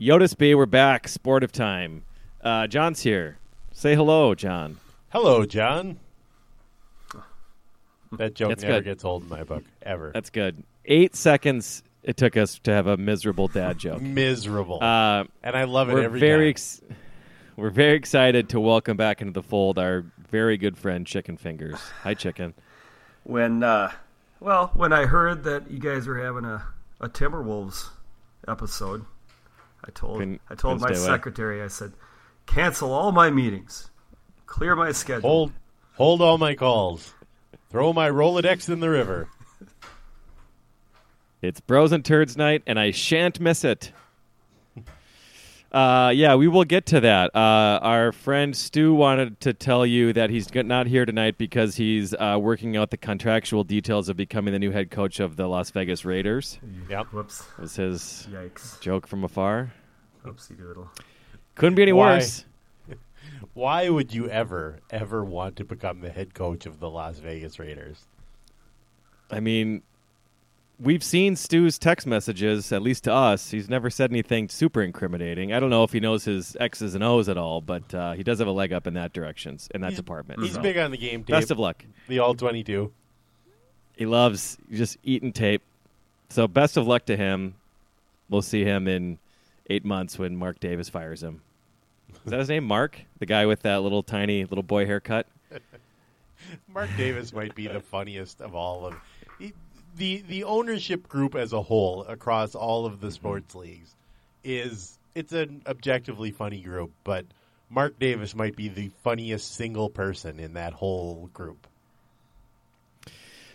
Yotis B, we're back. Sportive time. Uh, John's here. Say hello, John. Hello, John. That joke That's never good. gets old in my book, ever. That's good. Eight seconds it took us to have a miserable dad joke. miserable. Uh, and I love it we're every very time. ex- we're very excited to welcome back into the fold our very good friend Chicken Fingers. Hi, Chicken. when uh well when i heard that you guys were having a, a timberwolves episode i told Couldn't- i told my couldn't away. secretary i said cancel all my meetings clear my schedule Hold, hold all my calls. Throw my Rolodex in the river. It's Bros and Turds night, and I shan't miss it. Uh, yeah, we will get to that. Uh, our friend Stu wanted to tell you that he's not here tonight because he's uh, working out the contractual details of becoming the new head coach of the Las Vegas Raiders. Yep. whoops Was his yikes joke from afar? oopsie doodle Couldn't be any Why? worse. Why would you ever, ever want to become the head coach of the Las Vegas Raiders? I mean, we've seen Stu's text messages, at least to us. He's never said anything super incriminating. I don't know if he knows his X's and O's at all, but uh, he does have a leg up in that direction, in that department. He's so. big on the game tape. Best of luck. The all 22. He loves just eating tape. So best of luck to him. We'll see him in eight months when Mark Davis fires him. Is that his name, Mark? The guy with that little tiny little boy haircut? Mark Davis might be the funniest of all of he- the the ownership group as a whole across all of the mm-hmm. sports leagues is it's an objectively funny group, but Mark Davis might be the funniest single person in that whole group.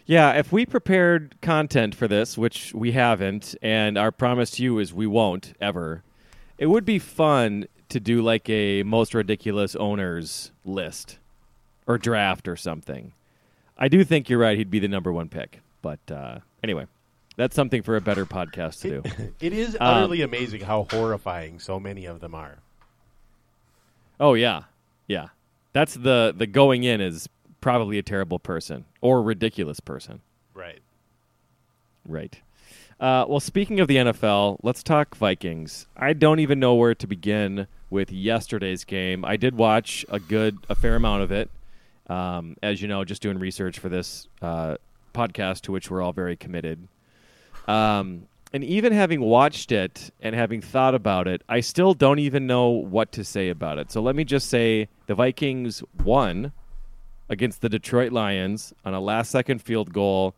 Yeah, if we prepared content for this, which we haven't, and our promise to you is we won't ever, it would be fun to do like a most ridiculous owners list or draft or something. I do think you're right. He'd be the number one pick. But uh, anyway, that's something for a better podcast to do. It is Um, utterly amazing how horrifying so many of them are. Oh yeah, yeah. That's the the going in is probably a terrible person or ridiculous person. Right. Right. Uh, well, speaking of the NFL, let's talk Vikings. I don't even know where to begin with yesterday's game. I did watch a good, a fair amount of it. Um, as you know, just doing research for this uh, podcast, to which we're all very committed. Um, and even having watched it and having thought about it, I still don't even know what to say about it. So let me just say the Vikings won against the Detroit Lions on a last second field goal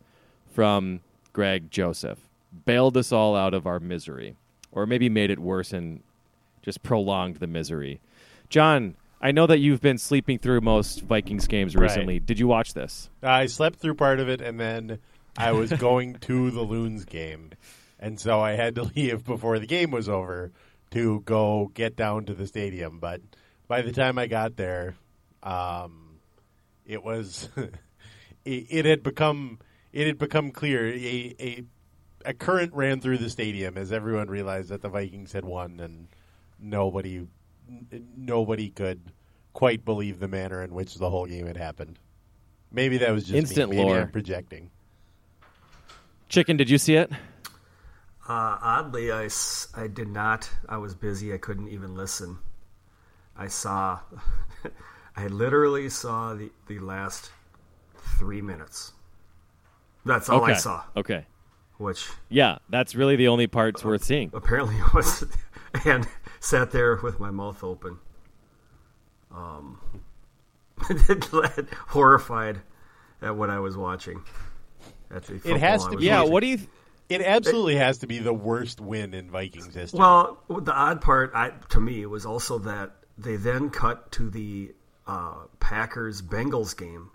from Greg Joseph. Bailed us all out of our misery, or maybe made it worse and just prolonged the misery. John, I know that you've been sleeping through most Vikings games Right. recently. Did you watch this? I slept through part of it, and then I was going to the Loons game, and so I had to leave before the game was over to go get down to the stadium. But by the time I got there, um, it was it, it had become it had become clear a, a a current ran through the stadium as everyone realized that the Vikings had won, and nobody nobody could quite believe the manner in which the whole game had happened. Maybe that was just Instant me. Maybe lore. I'm projecting. Chicken, did you see it? Uh, oddly, I, I did not. I was busy. I couldn't even listen. I saw, I literally saw the, the last three minutes. That's all okay. I saw. Okay. which Yeah, that's really the only parts worth seeing. apparently was, and sat there with my mouth open, um, horrified at what I was watching. At the football has to be- Yeah, watching. what do you? Th- It absolutely has to be the worst win in Vikings history. Well, the odd part I, to me was also that they then cut to the uh, Packers Bengals game,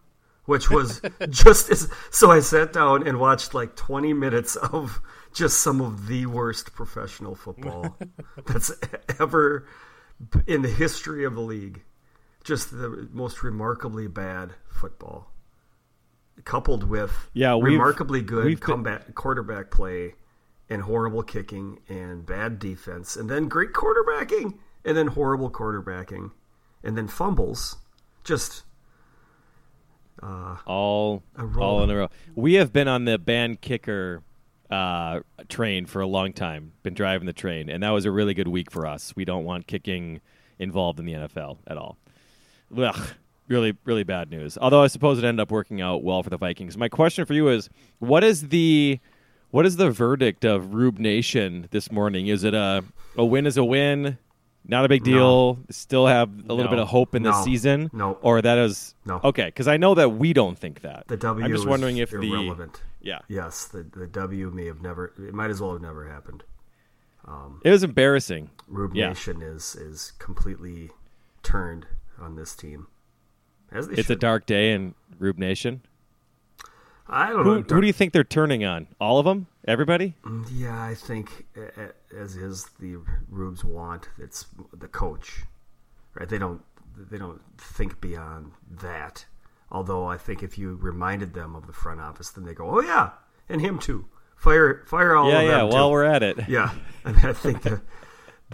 which was just as. So I sat down and watched like 20 minutes of just some of the worst professional football that's ever in the history of the league. Just the most remarkably bad football, coupled with Yeah, remarkably good we've been- quarterback play and horrible kicking and bad defense and then great quarterbacking and then horrible quarterbacking and then fumbles just uh, all roll. all in a row. We have been on the band kicker uh, train for a long time. Been driving the train, and that was a really good week for us. We don't want kicking involved in the NFL at all. Ugh, really, really bad news. Although I suppose it ended up working out well for the Vikings. My question for you is: What is the what is the verdict of Rube Nation this morning? Is it a a win is a win? Not a big deal. Still have a little No. bit of hope in the No. season. No. Or that is No. okay because I know that we don't think that. the W I'm just is wondering if the irrelevant. yeah Yes, the the W may have never it might as well have never happened. Um, it was embarrassing. Rube Yeah. Nation is is completely turned on this team. As they It's a dark day in Rube Nation. I don't Who, know. who do you think they're turning on? All of them? Everybody? Yeah, I think as is the Rubes want, it's the coach, right? They don't they don't think beyond that. Although I think if you reminded them of the front office, then they go, "Oh yeah, and him too. Fire fire all yeah, of yeah. them While too." we're at it, yeah." I mean, I think the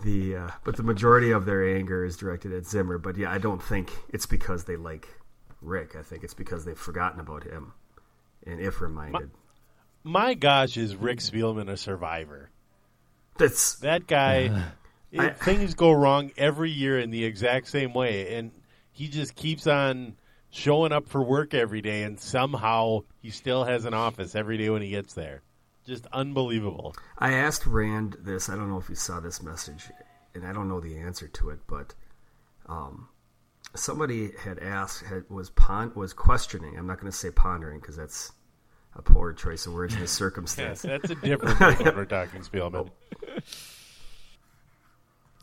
the uh, but the majority of their anger is directed at Zimmer. But yeah, I don't think it's because they like Rick. I think it's because they've forgotten about him, and if reminded, My gosh, is Rick Spielman a survivor? that's That guy, it- I- things go wrong every year in the exact same way, and he just keeps on showing up for work every day, and somehow he still has an office every day when he gets there. Just unbelievable. I asked Rand this. I don't know if you saw this message, and I don't know the answer to it, but um, somebody had asked, had, was pon- was questioning. I'm not going to say pondering because that's a poor choice of words in this Yes, circumstance. that's a different thing when we're talking Spielman.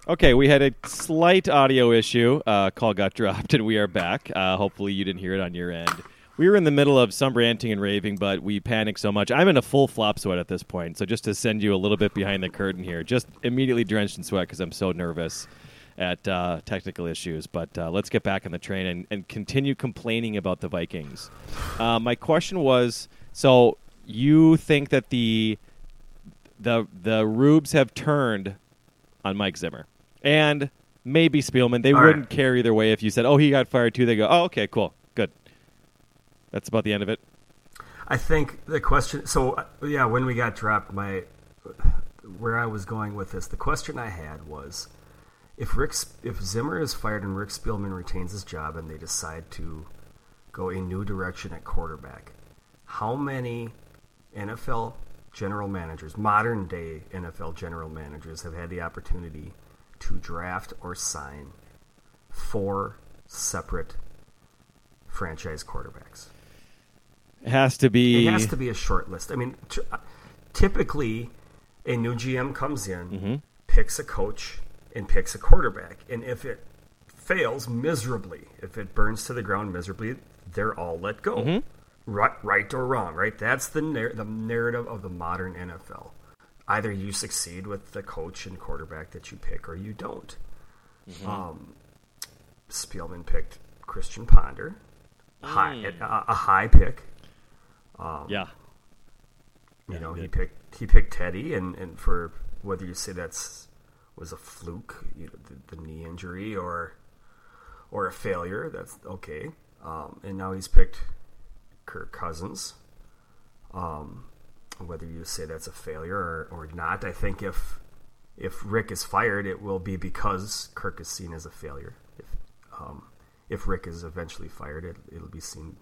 Okay, we had a slight audio issue. Uh, call got dropped, and we are back. Uh, hopefully, you didn't hear it on your end. We were in the middle of some ranting and raving, but we panicked so much. I'm in a full flop sweat at this point, so just to send you a little bit behind the curtain here, just immediately drenched in sweat because I'm so nervous at uh, technical issues. But uh, let's get back on the train and, and continue complaining about the Vikings. Uh, my question was: so you think that the the the Rubes have turned on Mike Zimmer. And maybe Spielman. They All wouldn't right. care either way if you said, oh, he got fired too. They go, oh, okay, cool, good. That's about the end of it. I think the question. So uh, yeah, when we got dropped, my where I was going with this, the question I had was, if Rick, if Zimmer is fired and Rick Spielman retains his job and they decide to go a new direction at quarterback, how many NFL general managers, modern day NFL general managers, have had the opportunity to draft or sign four separate franchise quarterbacks? It has to be. It has to be a short list. I mean, t- uh, typically, a new GM comes in, Mm-hmm. picks a coach, and picks a quarterback. And if it fails miserably, if it burns to the ground miserably, they're all let go. Mm-hmm. Right, right or wrong, right? That's the nar- the narrative of the modern NFL. Either you succeed with the coach and quarterback that you pick, or you don't. Mm-hmm. Um, Spielman picked Christian Ponder, high, Mm. a, a high pick. yeah. You know, he picked he picked Teddy, and, and for whether you say that's was a fluke, you know, the, the knee injury, or or a failure, that's okay. Um, and now he's picked Kirk Cousins. Um, whether you say that's a failure or, or not, I think if if Rick is fired, it will be because Kirk is seen as a failure. If um, if Rick is eventually fired, it, it'll be seen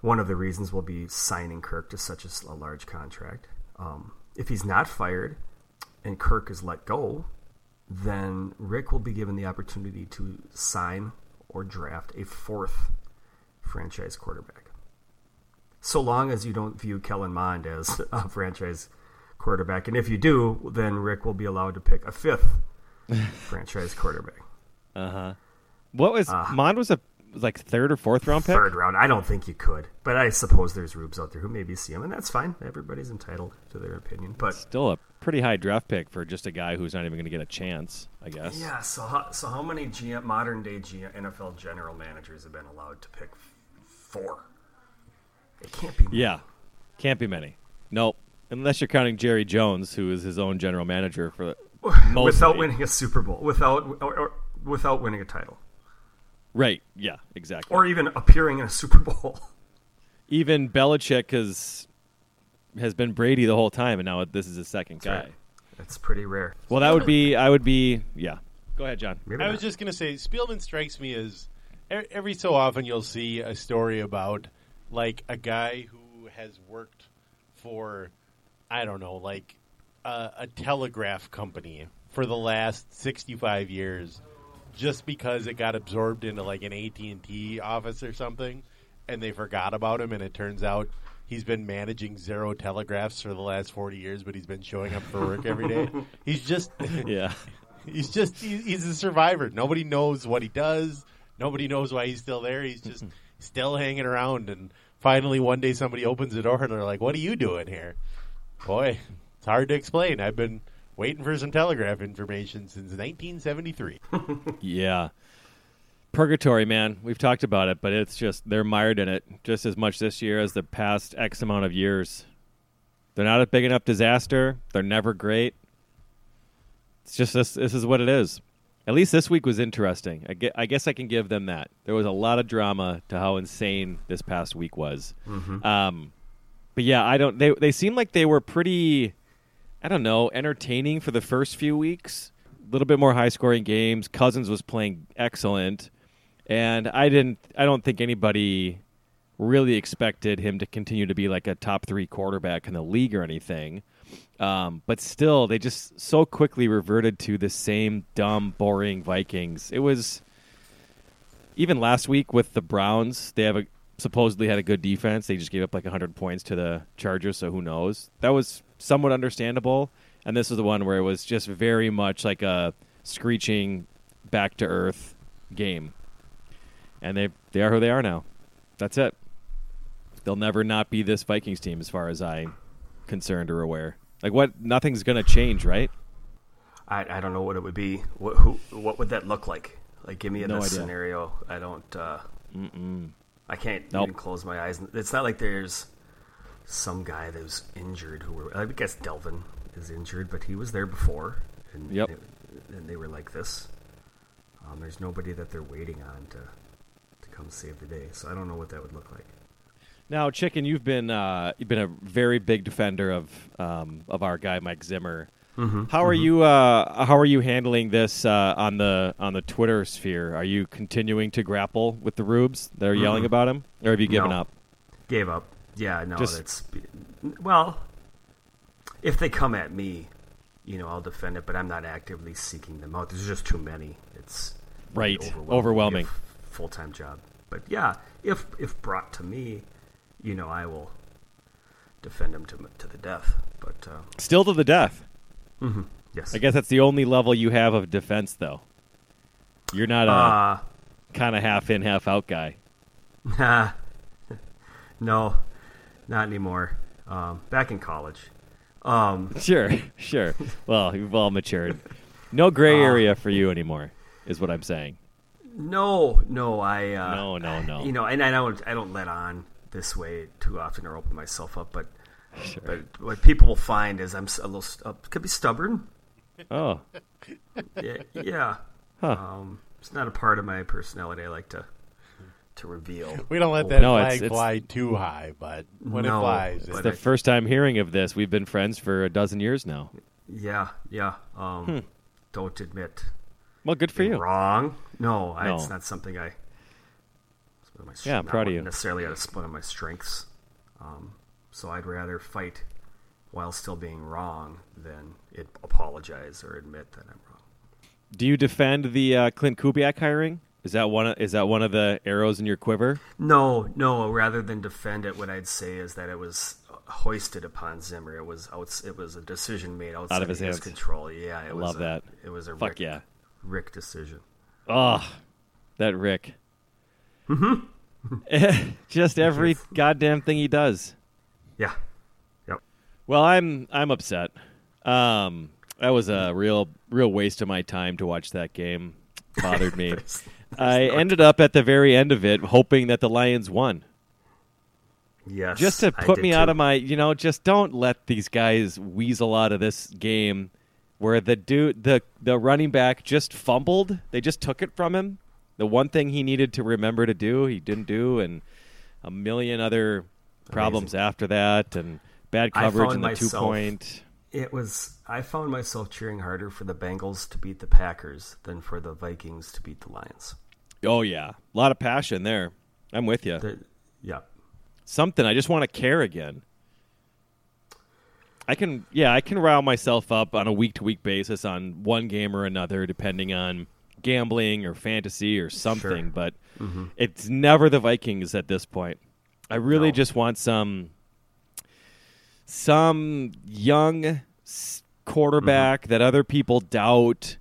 one of the reasons will be signing Kirk to such a large contract. Um, if he's not fired and Kirk is let go, then Rick will be given the opportunity to sign or draft a fourth franchise quarterback. So long as you don't view Kellen Mond as a franchise quarterback. And if you do, then Rick will be allowed to pick a fifth franchise quarterback. Uh huh. What was Mond was a like third or fourth round pick? Third round. I don't think you could. But I suppose there's rubes out there who maybe see him, and that's fine. Everybody's entitled to their opinion. But Still a pretty high draft pick for just a guy who's not even going to get a chance, I guess. Yeah. So how, so how many GM, modern day GM, NFL general managers have been allowed to pick four? It can't be. many. Yeah. Can't be many. Nope. Unless you're counting Jerry Jones, who is his own general manager for most without of winning a Super Bowl, without or, or without winning a title, Right. Yeah, exactly. or even appearing in a Super Bowl. even Belichick has has been Brady the whole time, and now this is his second guy. right. That's pretty rare. Well, that would be. I would be. Yeah. Go ahead, John. Maybe I not. was just going to say, Spielman strikes me as e- every so often you'll see a story about like a guy who has worked for, I don't know, like a, a telegraph company for the last sixty-five years, just because it got absorbed into like an AT and T office or something, and they forgot about him, and it turns out. He's been managing zero telegraphs for the last forty years, but he's been showing up for work every day. He's just Yeah. He's just he's, he's a survivor. Nobody knows what he does. Nobody knows why he's still there. He's just still hanging around. And finally, one day, somebody opens the door and they're like, "What are you doing here?" Boy, it's hard to explain. I've been waiting for some telegraph information since 1973. Yeah. Purgatory, man. We've talked about it, but it's just they're mired in it just as much this year as the past X amount of years. They're not a big enough disaster. They're never great. It's just this. This is what it is. At least this week was interesting. I, guess I can give them that. There was a lot of drama to how insane this past week was. Um, but yeah, I don't. They they seem like they were pretty. I don't know, entertaining for the first few weeks. A little bit more high scoring games. Cousins was playing excellent, and I didn't. I don't think anybody really expected him to continue to be like a top three quarterback in the league or anything. Um, but still, they just so quickly reverted to the same dumb, boring Vikings. It was even last week with the Browns. They have a supposedly had a good defense. They just gave up like 100 points to the Chargers, so who knows? That was somewhat understandable. And this is the one where it was just very much like a screeching back to earth game. And they they are who they are now. That's it. They'll never not be this Vikings team as far as I'm concerned or aware. Like what nothing's going to change, right? I, I don't know what it would be. What who what would that look like? Like, give me a No this scenario. I don't. Uh, I can't Nope. even close my eyes. It's not like there's some guy that was injured. Who were I guess Dalvin is injured, but he was there before. And Yep. they, and they were like this. Um, there's nobody that they're waiting on to to come save the day. So I don't know what that would look like. Now, Chicken, you've been uh, you've been a very big defender of um, of our guy Mike Zimmer. How are you? Uh, how are you handling this uh, on the on the Twitter sphere? Are you continuing to grapple with the rubes that are yelling about him, or have you given No. up? Gave up. Yeah, no, Just- that's well. If they come at me, you know, I'll defend it, but I'm not actively seeking them out. There's just too many. It's Right. Overwhelming. Full time job, but yeah, if if brought to me, you know, I will defend him to to the death. But uh, Still to the death. yes, I guess that's the only level you have of defense, though. You're not a Uh, kind of half in, half out guy. Nah. no, not anymore. Um, back in college. Um, Sure, sure. Well, you've all matured. No gray area for you anymore, is what I'm saying. no, no, I. Uh, No, no, no. You know, and I don't, I don't let on this way too often or open myself up. But, Sure. but what people will find is I'm a little, uh, could be stubborn. Oh, Yeah, yeah. Huh. Um, it's not a part of my personality. I like to, to reveal. We don't let that No, flag it's- fly too high, but when No, it flies, it's it- the first time hearing of this. We've been friends for a dozen years now. Yeah, yeah. Um, Hmm. don't admit Well, good for you. wrong. No, I, No. it's not something I. my Yeah, I'm proud of you. Necessarily, it's one of my strengths. Um, so I'd rather fight while still being wrong, than it apologize or admit that I'm wrong. Do you defend the uh, Klint Kubiak hiring? Is that one? Of, is that one of the arrows in your quiver? No, no. Rather than defend it, what I'd say is that it was hoisted upon Zimmer. It was outs, It was a decision made outside Out of his hands. control. Yeah, it was Love a, that. It was a Fuck Rick, yeah. Rick decision. Oh, that Rick. Mm-hmm. Just every goddamn thing he does. Yeah. Yep. Well, I'm I'm upset. Um, that was a real real waste of my time to watch that game. Bothered me. There's- I ended up at the very end of it hoping that the Lions won. Yes. Just to put me out of my, you know, just don't let these guys weasel out of this game where the dude the the running back just fumbled. They just took it from him. The one thing he needed to remember to do, he didn't do and a million other problems after that and bad coverage in the two point. It was. I found myself cheering harder for the Bengals to beat the Packers than for the Vikings to beat the Lions. Oh yeah, a lot of passion there. I'm with you. The- yeah. Something I just want to care again. I can, yeah, I can rile myself up on a week to week basis on one game or another, depending on gambling or fantasy or something. Sure. But mm-hmm. it's never the Vikings at this point. I really No. just want some, some young quarterback mm-hmm. that other people doubt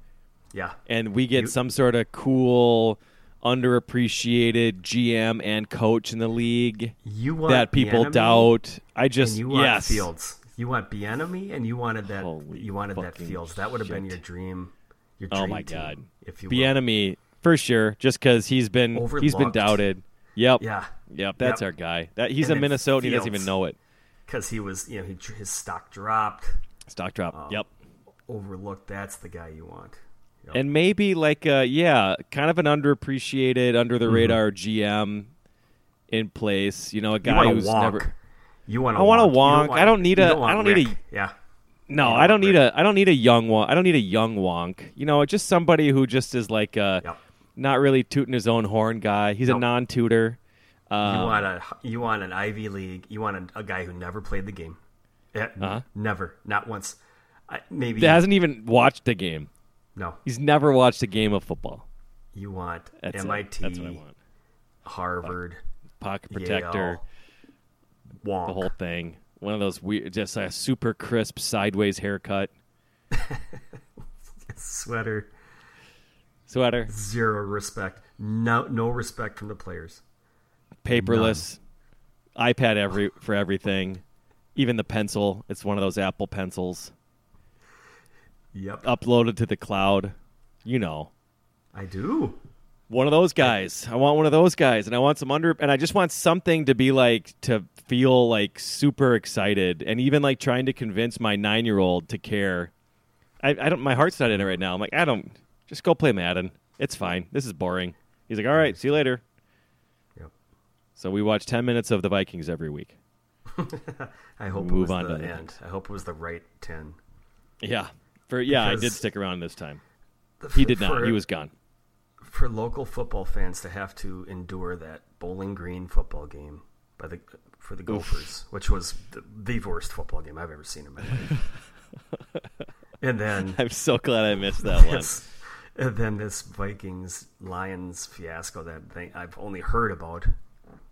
Yeah. and we get You- some sort of cool, underappreciated GM and coach in the league You want that people doubt. I just you want yes, Fields. You want Bieniemy, and you wanted that. Holy you wanted that Fields. That would have been your dream. Your Oh my team, god, If you will. Bieniemy for sure, just because he's been he's been doubted. Yep, Yeah. yep, that's Yep. our guy. That he's And a then Minnesotan. He doesn't even know it. because he was, you know, he, his stock dropped, Stock drop. Oh. Yep. overlooked. That's the guy you want. Yep. And maybe like uh yeah, kind of an underappreciated, under the radar GM in place. You know, a Mm-hmm. guy wonk. wonk. never. You want I want a wonk. You don't wonk. I don't need a- don't I don't need a- Yeah. No, I don't need a I don't need a young one. I don't need a young wonk. You know, just somebody who just is like a Yep. not really tooting his own horn guy. He's a non-tutor. You Um, want a you want an Ivy League. You want a, a guy who never played the game. Yeah, Uh-huh. Never, not once. I, maybe that hasn't even watched a game. no. He's never watched a game of football. You want That's MIT, it. That's what I want. Harvard, Pocket protector, Yale, Wonk. the whole thing. One of those weird, just a super crisp sideways haircut, sweater. sweater, Zero respect. No, no respect from the players. paperless, iPad every for everything. Even the pencil, it's one of those Apple pencils Yep, uploaded to the cloud. You know. I do. One of those guys. I want one of those guys, and I want some under, and I just want something to be like to feel like super excited, and even like trying to convince my nine year old to care. I, I don't. My heart's not in it right now. I'm like, I don't. Just go play Madden. It's fine. This is boring. He's like, all right, see you later. Yep. So we watch ten minutes of the Vikings every week. I hope Move it was on the to the end. I hope it was the right ten. Yeah, for yeah, I did stick around this time. He did not. For- He was gone. For local football fans to have to endure that Bowling Green football game by the for the Gophers, which was the, the worst football game I've ever seen in my life. and then I'm so glad I missed that one. and then this Vikings Lions fiasco that thing I've only heard about,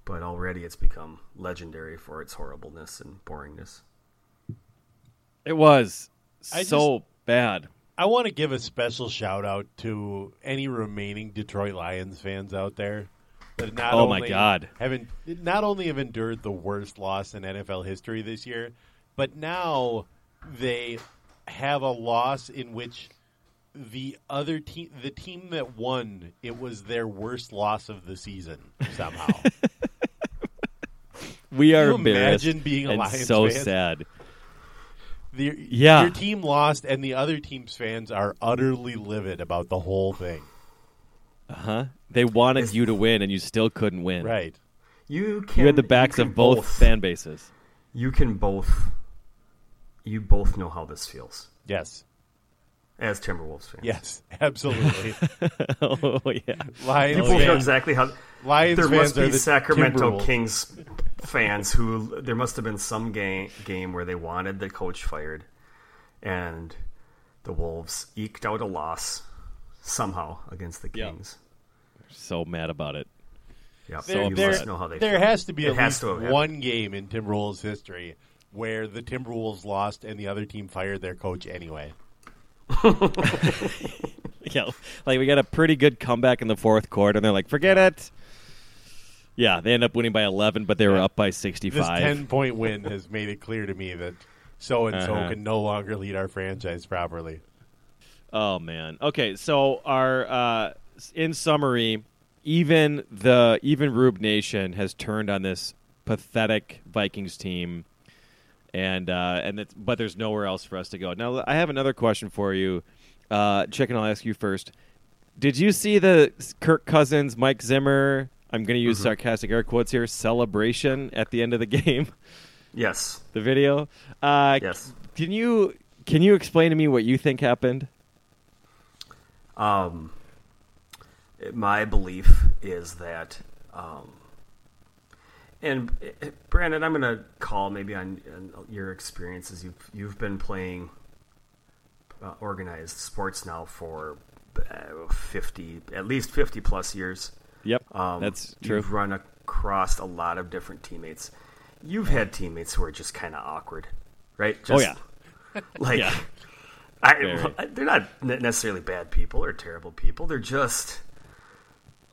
but already it's become legendary for its horribleness and boringness. It was I so bad. I want to give a special shout out to any remaining Detroit Lions fans out there that not Oh, my God. haven't not only have endured the worst loss in NFL history this year, but now they have a loss in which the other team, the team that won, it was their worst loss of the season somehow. We are embarrassed imagine being a and Lions so fan? sad. The, Yeah. your team lost, and the other team's fans are utterly livid about the whole thing. Uh huh? They wanted you to win, and you still couldn't win. Right. You can You had the backs of both, fan bases. You can both. You both know how this feels Yes. as Timberwolves fans. Yes. Absolutely. oh yeah. Lions You both know fans, exactly how. Lions there fans must are be the Sacramento Kings fans who there must have been some game game where they wanted the coach fired, and the Wolves eked out a loss somehow against the Yeah. Kings. So mad about it. Yep. So you upset. know how they there has to be It at has least to one game in Timberwolves history where the Timberwolves lost and the other team fired their coach anyway. Yeah, like we got a pretty good comeback in the fourth quarter, and they're like, "Forget it." Yeah, they end up winning by 11, but they were up by This 65. ten point win has made it clear to me that so and so Uh-huh. can no longer lead our franchise properly. Oh man. Okay, so our uh, in summary, even the even Rube Nation has turned on this pathetic Vikings team, and uh, and it's, but there's nowhere else for us to go. Now I have another question for you, uh, Chicken. I'll ask you first. Did you see the Kirk Cousins, Mike Zimmer? I'm going to use sarcastic air quotes here. Celebration at the end of the game. Yes. the video. Uh, Yes. Can you can you explain to me what you think happened? Um, my belief is that, um, and uh, Brandon, I'm going to call maybe on, on your experiences. You've you've been playing uh, organized sports now for uh, fifty, at least fifty plus years. Yep, Um, that's true. You've run across a lot of different teammates. You've had teammates who are just kind of awkward, right? Oh, yeah. like Yeah. I, they're not necessarily bad people or terrible people. They're just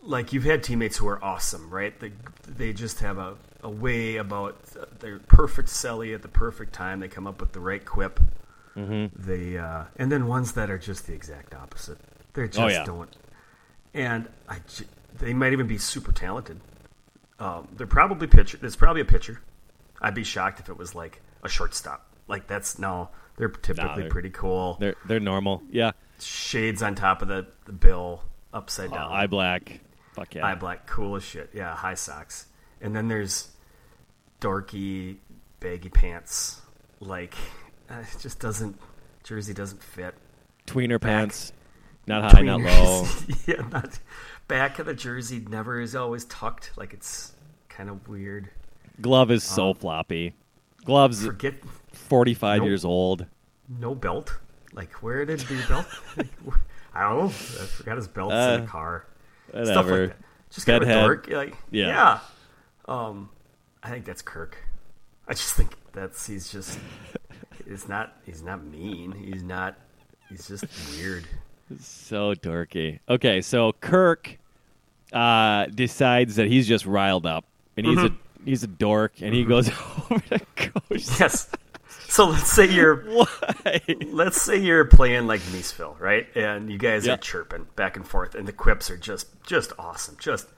like you've had teammates who are awesome, right? They they just have a, a way about they're perfect selly at the perfect time. They come up with the right quip. Mm-hmm. They uh, and then ones that are just the exact opposite. They just Oh, yeah. don't. And I, they might even be super talented. Um, they're probably pitcher. There's probably a pitcher. I'd be shocked if it was like a shortstop. Like that's no. They're typically they're- pretty cool. They're they're normal. Yeah, Shades on top of the, the bill, upside uh, down. eye black. Fuck yeah. Eye black, cool as shit. Yeah, high socks. And then there's dorky, baggy pants. Like uh, it just doesn't. Jersey doesn't fit. Tweener pants. Not high, not low. Yeah, not back of the jersey. Never is always tucked. Like it's kind of weird. Glove is so floppy. Gloves Forget 45 Nope. years old. no belt. Like where did the belt? I don't know. I forgot his belt's in Uh, the car. Stuff Whatever. like that. Just kind of a Bedhead. Like Yeah. yeah. Um, I think that's Kirk. I just think that's he's just. It's not. He's not mean. He's not. He's just weird. So dorky. Okay, so Kirk uh, decides that he's just riled up, and he's Mm-hmm. a he's a dork, and he goes over to coach. Yes. So let's say you're Why? let's say you're playing like Meesville, right? And you guys Yeah. are chirping back and forth, and the quips are just just awesome, just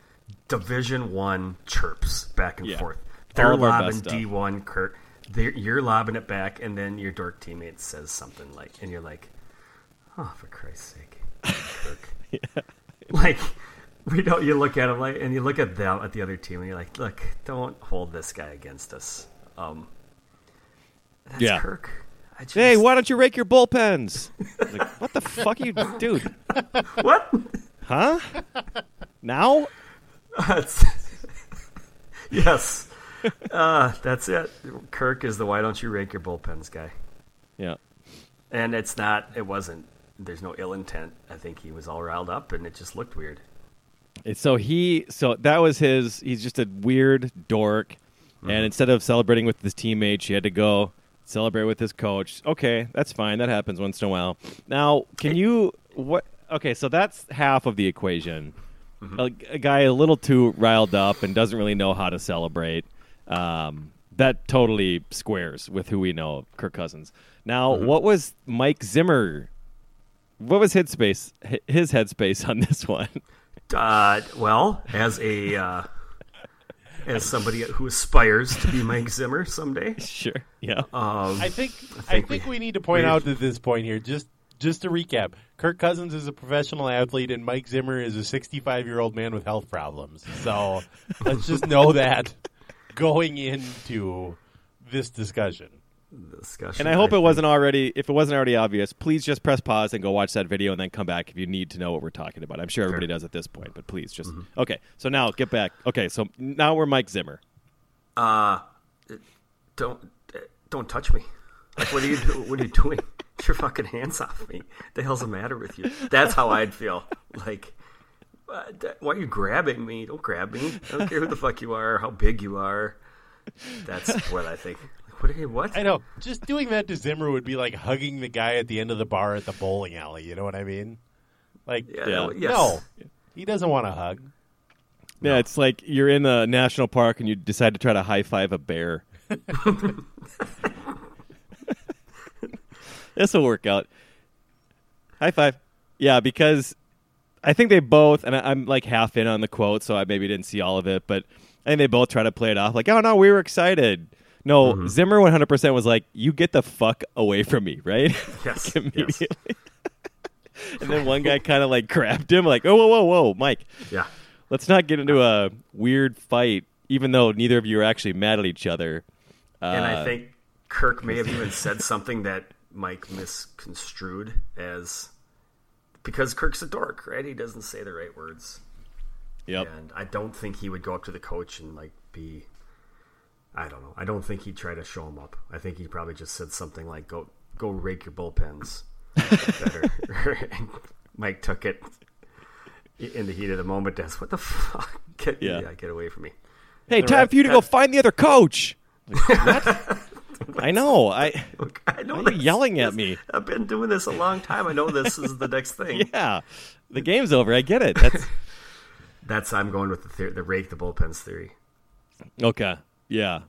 Division One chirps back and Yeah. forth. They're lobbing. D one Kurt. They're, you're lobbing it back, and then your dork teammate says something like, and you're like, "Oh, for Christ's sake, Kirk!" Like, we don't. You look at him like, and you look at them at the other team, and you're like, "Look, don't hold this guy against us." Um, that's Yeah. Kirk. Just, Hey, why don't you rake your bullpens? like, what the fuck are you, dude? what? Huh? Now? Yes. Uh, that's it. Kirk is the why don't you rake your bullpens guy. Yeah. And it's not, it wasn't, there's no ill intent. I think he was all riled up and it just looked weird. And so he, so that was his. He's just a weird dork, Mm-hmm. and instead of celebrating with his teammates, he had to go celebrate with his coach. Okay, that's fine. That happens once in a while. Now, can you what? Okay, so that's half of the equation. Mm-hmm. A, a guy a little too riled up and doesn't really know how to celebrate. Um, that totally squares with who we know, Kirk Cousins. Now, Mm-hmm. what was Mike Zimmer? What was headspace? hi- His headspace on this one? Uh, well, as a, uh, as somebody who aspires to be Mike Zimmer someday, Sure. Yeah. um, I think I think think, we- we, need to point out at this point here, just just to recap, Kirk Cousins is a professional athlete, and Mike Zimmer is a 65 year old man with health problems. So let's just know that going into this discussion. Discussion. And I hope it think- wasn't already. If it wasn't already obvious, please just press pause and go watch that video, and then come back if you need to know what we're talking about. I'm sure everybody does at this point, but please just Mm-hmm. okay. So now get back. Okay, so now we're Mike Zimmer. Uh, don't don't touch me. Like, what are you do- What are you doing? Get your fucking hands off me. The hell's the matter with you? That's how I'd feel. Like, uh, that- why are you grabbing me? Don't grab me. I don't care who the fuck you are, how big you are. That's what I think. Like, what? What? I know. Just doing that to Zimmer would be like hugging the guy at the end of the bar at the bowling alley. You know what I mean? Like, Yeah, Yeah. no, yes. no, he doesn't want a hug. Yeah, it's like you're in a national park and you decide to try to high five a bear. this will work out. High five. Yeah, because I think they both, and I, I'm like half in on the quote, so I maybe didn't see all of it, but I think they both try to play it off like, oh no, we were excited. No, Mm-hmm. Zimmer 100% was like, you get the fuck away from me, right? Yes, Like, yes. immediately. and then one guy kind of like grabbed him, like, oh, whoa, whoa, whoa, Mike, Yeah. let's not get into a weird fight, even though neither of you are actually mad at each other. Uh, And I think Kirk may have even said something that Mike misconstrued as because Kirk's a dork, right? He doesn't say the right words. yep. And I don't think he would go up to the coach and like be I don't know. I don't think he'd try to show him up. I think he probably just said something like go go rake your bullpens better. and Mike took it in the heat of the moment as what the fuck? Get, Yeah. yeah. get away from me. Hey, time for you to go find the other coach. Like, what? I know. I Look, I know are yelling at me? I've been doing this a long time. I know this is the next thing. yeah. The game's over. I get it. That's That's I'm going with the theory, the rake the bullpens theory. okay. Yeah,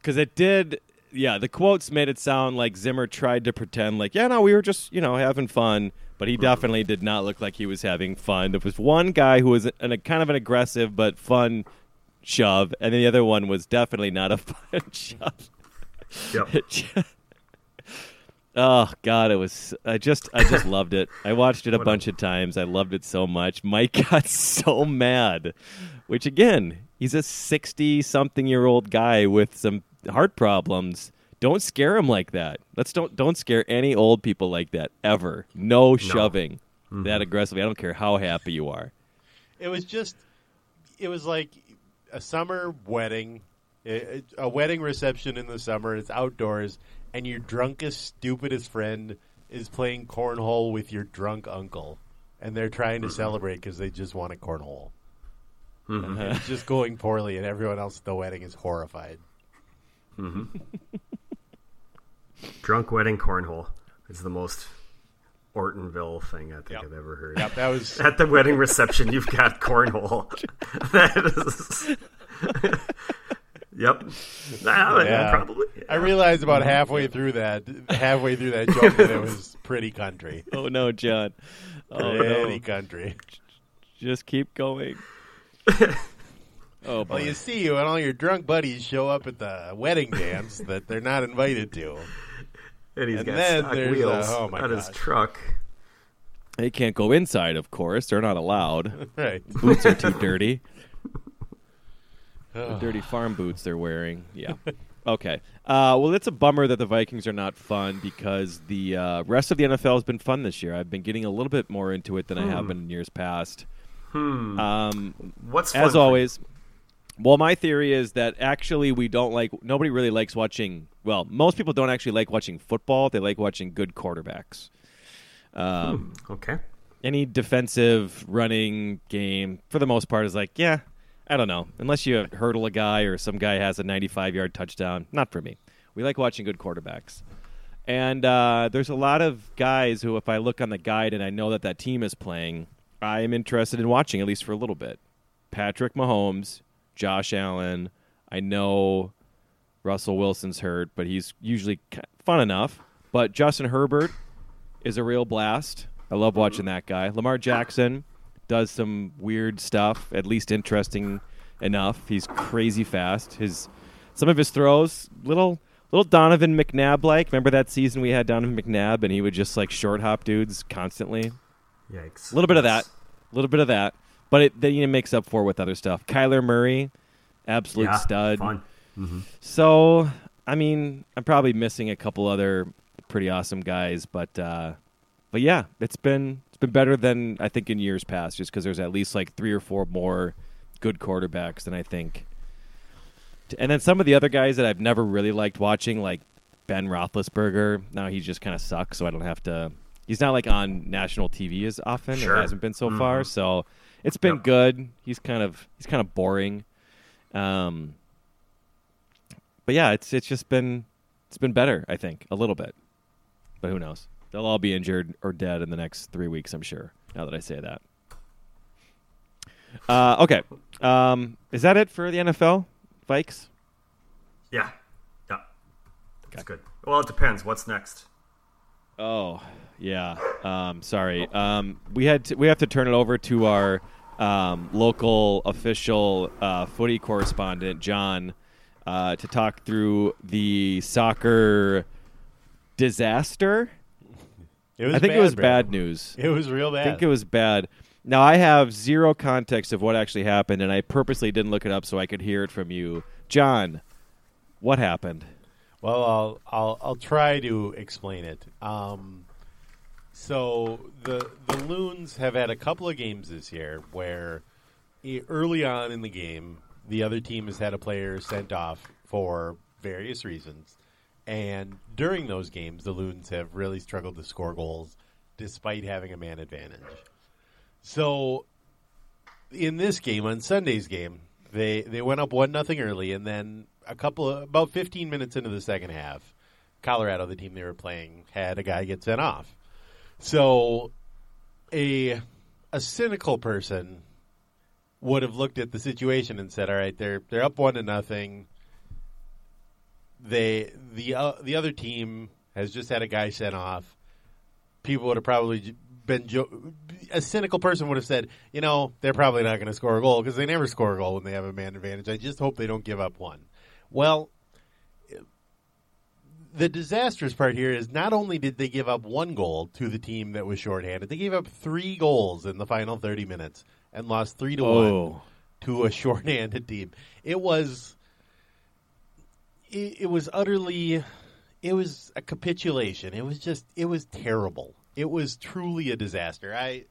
because it did. Yeah, the quotes made it sound like Zimmer tried to pretend like, yeah, no, we were just you know having fun, but he definitely did not look like he was having fun. There was one guy who was an, a kind of an aggressive but fun shove, and then the other one was definitely not a fun shove. Yep. It ju- oh God, it was. I just, I just loved it. I watched it a What a- bunch of times. I loved it so much. Mike got so mad, which again, he's a sixty-something-year-old guy with some heart problems. Don't scare him like that. Let's don't don't scare any old people like that ever. No shoving mm-hmm. that aggressively. I don't care how happy you are. It was just, it was like a summer wedding, a a wedding reception in the summer. It's outdoors, and your drunkest, stupidest friend is playing cornhole with your drunk uncle, and they're trying to mm-hmm. celebrate because they just want a cornhole. Mm-hmm. And it's just going poorly, and everyone else at the wedding is horrified. Mm-hmm. Drunk wedding cornhole is the most Ortonville thing I think Yep. I've ever heard. Yep, that was At the wedding reception, you've got cornhole. that is. yep. Nah, Yeah. Probably. I realized about mm-hmm. halfway through that, halfway through that joke, that it was pretty country. Oh no, John. Oh Pretty no. country. Just keep going. Oh boy. Well, you see, when all your drunk buddies show up at the wedding dance that they're not invited to. And he's And got then stock there's, wheels oh my on his truck. They can't go inside, of course. They're not allowed. Right. Boots are too dirty. The dirty farm boots they're wearing. Yeah. Okay. Uh, well, it's a bummer that the Vikings are not fun because the uh, rest of the NFL has been fun this year. I've been getting a little bit more into it than I have been in years past. Um, What's fun as always. Well, my theory is that actually we don't like. Nobody really likes watching. Well, most people don't actually like watching football. They like watching good quarterbacks. Um, Okay. any defensive running game for the most part is like, yeah, I don't know. Unless you hurdle a guy or some guy has a 95 yard touchdown, not for me. We like watching good quarterbacks. And uh, there's a lot of guys who, if I look on the guide and I know that that team is playing, I am interested in watching at least for a little bit. Patrick Mahomes, Josh Allen. I know Russell Wilson's hurt, but he's usually fun enough. But Justin Herbert is a real blast. I love watching that guy. Lamar Jackson does some weird stuff, at least interesting enough. He's crazy fast. His some of his throws, little little Donovan McNabb like. Remember that season we had Donovan McNabb and he would just like short hop dudes constantly. Yikes. A little bit of that. A little bit of that. But it then he makes up for with other stuff. Kyler Murray, absolute Yeah, stud. Fun. So, I mean, I'm probably missing a couple other pretty awesome guys, but uh, but yeah, it's been it's been better than I think in years past, just because there's at least like three or four more good quarterbacks than I think and then some of the other guys that I've never really liked watching, like Ben Roethlisberger. Now he just kind of sucks, so I don't have to. He's not like on national TV as often. Sure. It hasn't been so far, so it's been good. He's kind of he's kind of boring. Um, but yeah, it's it's just been it's been better, I think, a little bit. But who knows? They'll all be injured or dead in the next three weeks, I'm sure. Now that I say that. Uh, okay, um, is that it for the NFL, Vikes? Yeah. Yeah. That's good. Well, it depends. What's next? Oh, yeah. Um, sorry. Um, we had to, we have to turn it over to our um, local official uh, footy correspondent, John, uh, to talk through the soccer disaster. It was I think it was bro. bad news. It was real bad. I think it was bad. Now I have zero context of what actually happened, and I purposely didn't look it up so I could hear it from you, John. What happened? Well, I'll I'll I'll try to explain it. Um, so the the loons have had a couple of games this year where early on in the game, the other team has had a player sent off for various reasons, and during those games, the loons have really struggled to score goals despite having a man advantage. So in this game, on Sunday's game, they they went up one nothing early, and then a couple of, about fifteen minutes into the second half, Colorado, the team they were playing, had a guy get sent off. So a a cynical person would have looked at the situation and said, "All right, they're they're up one to nothing. They the uh, the other team has just had a guy sent off. People would have probably been jo- a cynical person would have said, you know, they're probably not going to score a goal because they never score a goal when they have a man advantage. I just hope they don't give up one. Well, the disastrous part here is not only did they give up one goal to the team that was shorthanded, they gave up three goals in the final 30 minutes and lost 3 to 1 Oh. to a shorthanded team. It was it, it was utterly it was a capitulation. It was just it was terrible. It was truly a disaster. I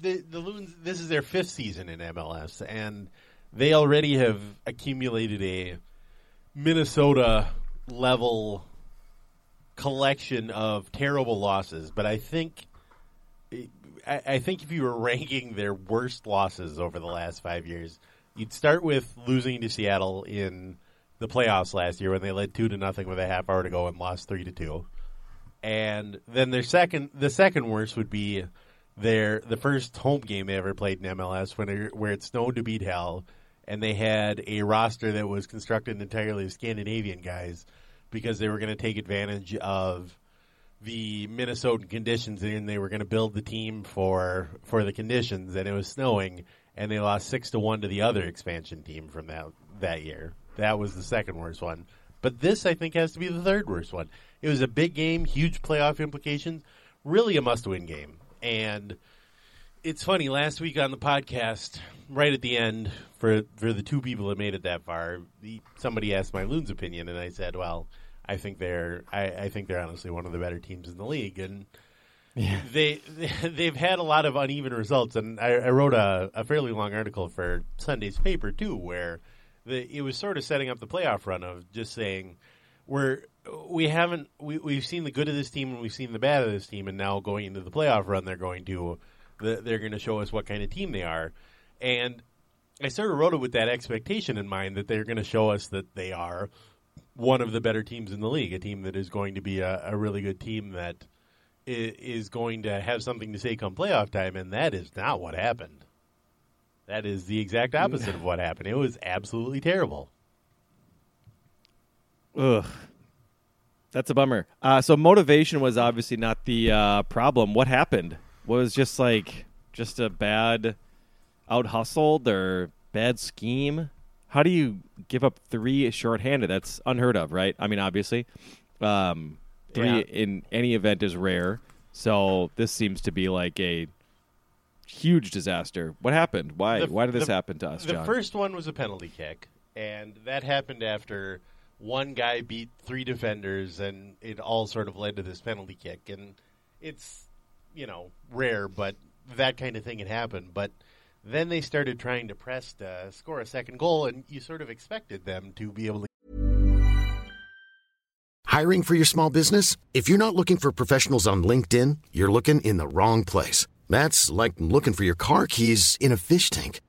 the the Loons this is their fifth season in MLS and they already have accumulated a Minnesota level collection of terrible losses, but I think I, think if you were ranking their worst losses over the last five years, you'd start with losing to Seattle in the playoffs last year when they led two to nothing with a half hour to go and lost three to two. And then their second, the second worst would be their the first home game they ever played in MLS when it, where it snowed to beat hell, and they had a roster that was constructed entirely of Scandinavian guys because they were going to take advantage of the Minnesotan conditions and they were going to build the team for for the conditions and it was snowing and they lost 6 to 1 to the other expansion team from that that year. That was the second worst one. But this I think has to be the third worst one. It was a big game, huge playoff implications, really a must-win game. And it's funny last week on the podcast right at the end for for the two people that made it that far, the, somebody asked my Loons opinion and I said, well, I think they're I, I think they're honestly one of the better teams in the league, and they they've had a lot of uneven results. And I, I wrote a, a fairly long article for Sunday's paper too, where the, it was sort of setting up the playoff run of just saying we're we haven't we, we've seen the good of this team and we've seen the bad of this team, and now going into the playoff run, they're going to the, they're going to show us what kind of team they are, and I sort of wrote it with that expectation in mind that they're going to show us that they are one of the better teams in the league, a team that is going to be a, a really good team that is going to have something to say come playoff time, and that is not what happened. That is the exact opposite of what happened. It was absolutely terrible. Ugh. That's a bummer. Uh, so motivation was obviously not the uh, problem. What happened? Was just like just a bad out hustled or bad scheme? How do you give up three shorthanded? That's unheard of, right? I mean, obviously, um, three Yeah. in any event is rare. So this seems to be like a huge disaster. What happened? Why? The- Why did this the- happen to us, The John? first one was a penalty kick, and that happened after one guy beat three defenders, and it all sort of led to this penalty kick. And it's, you know, rare, but that kind of thing had happened. But Then they started trying to press to score a second goal, and you sort of expected them to be able to. Hiring for your small business? If you're not looking for professionals on LinkedIn, you're looking in the wrong place. That's like looking for your car keys in a fish tank.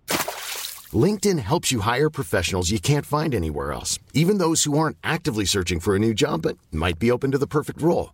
LinkedIn helps you hire professionals you can't find anywhere else, even those who aren't actively searching for a new job but might be open to the perfect role.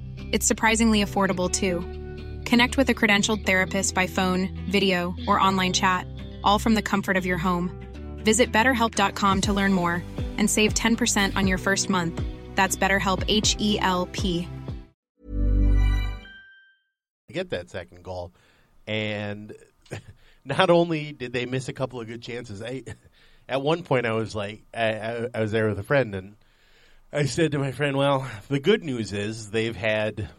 It's surprisingly affordable too. Connect with a credentialed therapist by phone, video, or online chat, all from the comfort of your home. Visit betterhelp.com to learn more and save 10% on your first month. That's BetterHelp H E L P. get that second goal. And not only did they miss a couple of good chances, I at one point I was like, I, I, I was there with a friend, and I said to my friend, "Well, the good news is they've had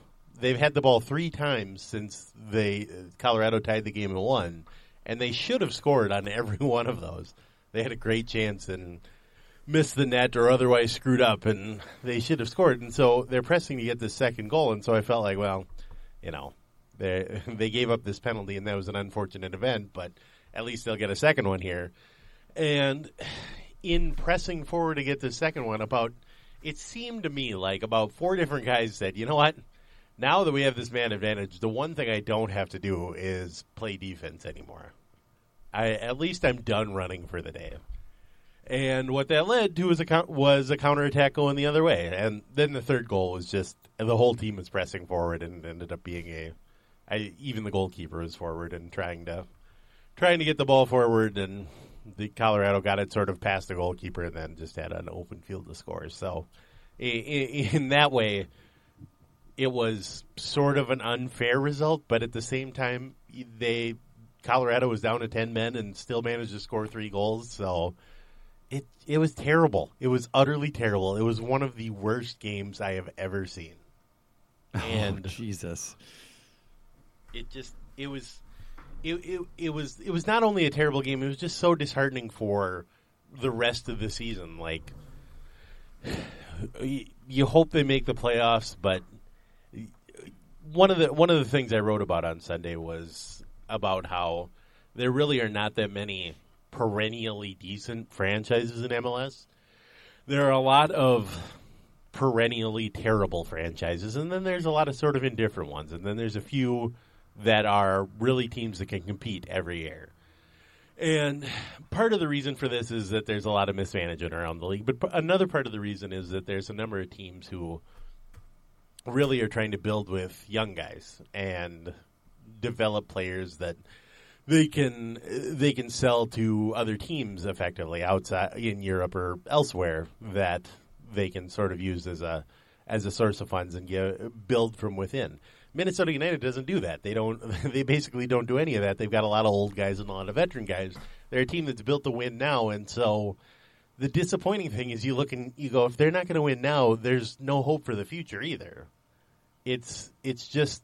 they've had the ball three times since they Colorado tied the game at one, and they should have scored on every one of those. They had a great chance and." missed the net or otherwise screwed up and they should have scored and so they're pressing to get the second goal and so I felt like well you know they they gave up this penalty, and that was an unfortunate event. But at least they'll get a second one here. And in pressing forward to get the second one, about it seemed to me like about four different guys said, "You know what? Now that we have this man advantage, the one thing I don't have to do is play defense anymore. I at least I'm done running for the day." And what that led to was a was a counterattack going the other way, and then the third goal was just the whole team was pressing forward and ended up being a I, even the goalkeeper was forward and trying to trying to get the ball forward, and the Colorado got it sort of past the goalkeeper, and then just had an open field to score. So, in, in that way, it was sort of an unfair result, but at the same time, they Colorado was down to ten men and still managed to score three goals. So it it was terrible. It was utterly terrible. It was one of the worst games I have ever seen. Oh, and oh, Jesus, it just it was it, it it was it was not only a terrible game. It was just so disheartening for the rest of the season. Like you hope they make the playoffs, but one of the one of the things I wrote about on Sunday was about how there really are not that many perennially decent franchises in MLS. There are a lot of perennially terrible franchises, and then there's a lot of sort of indifferent ones, and then there's a few that are really teams that can compete every year. And part of the reason for this is that there's a lot of mismanagement around the league, but another part of the reason is that there's a number of teams who really are trying to build with young guys and develop players that they can they can sell to other teams effectively outside in Europe or elsewhere that they can sort of use as a as a source of funds and get, build from within. Minnesota United doesn't do that. They don't. They basically don't do any of that. They've got a lot of old guys and a lot of veteran guys. They're a team that's built to win now, and so the disappointing thing is you look and you go, if they're not going to win now, there's no hope for the future either. It's it's just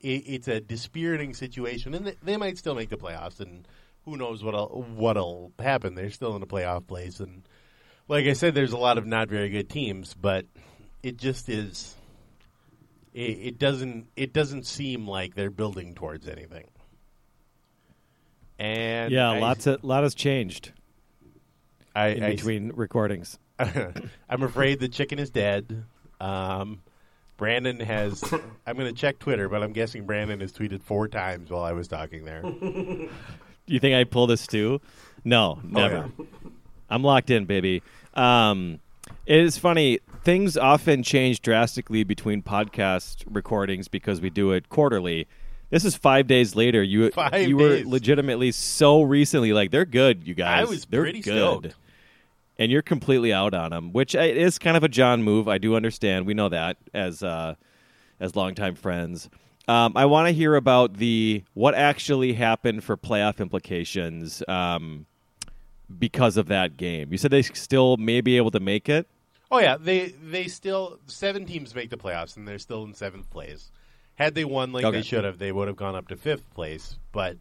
it, it's a dispiriting situation, and they might still make the playoffs, and who knows what'll what'll happen. They're still in a playoff place, and like I said, there's a lot of not very good teams, but it just is it, it doesn't it doesn't seem like they're building towards anything. And yeah, I, lots of lot has changed. I, in I, between recordings. I'm afraid the chicken is dead. Um, Brandon has. I'm going to check Twitter, but I'm guessing Brandon has tweeted four times while I was talking there. Do you think I pull this too? No, never. Oh, yeah. I'm locked in, baby. Um, it is funny. Things often change drastically between podcast recordings because we do it quarterly. This is five days later. You five you days. were legitimately so recently like they're good. You guys, I was they're pretty good. stoked. And you're completely out on them, which is kind of a John move. I do understand. We know that as uh, as longtime friends. Um, I want to hear about the what actually happened for playoff implications. Um, because of that game. You said they still may be able to make it. Oh yeah, they they still seven teams make the playoffs, and they're still in seventh place. Had they won like Okay. they should have, they would have gone up to fifth place. But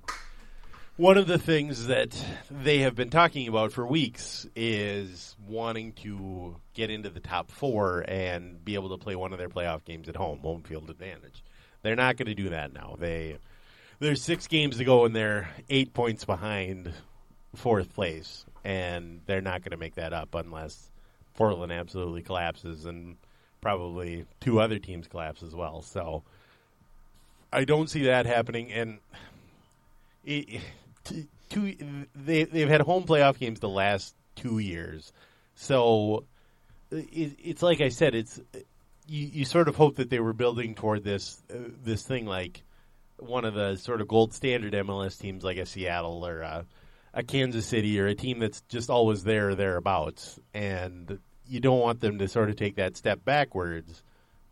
one of the things that they have been talking about for weeks is wanting to get into the top four and be able to play one of their playoff games at home, home field advantage. They're not going to do that now. They there's six games to go, and they're eight points behind fourth place, and they're not going to make that up unless Portland absolutely collapses and probably two other teams collapse as well. So I don't see that happening. And it, two, they they've had home playoff games the last two years, so it, it's like I said, it's you, you sort of hope that they were building toward this uh, this thing like one of the sort of gold standard MLS teams like a Seattle or a, a Kansas City or a team that's just always there or thereabouts, and you don't want them to sort of take that step backwards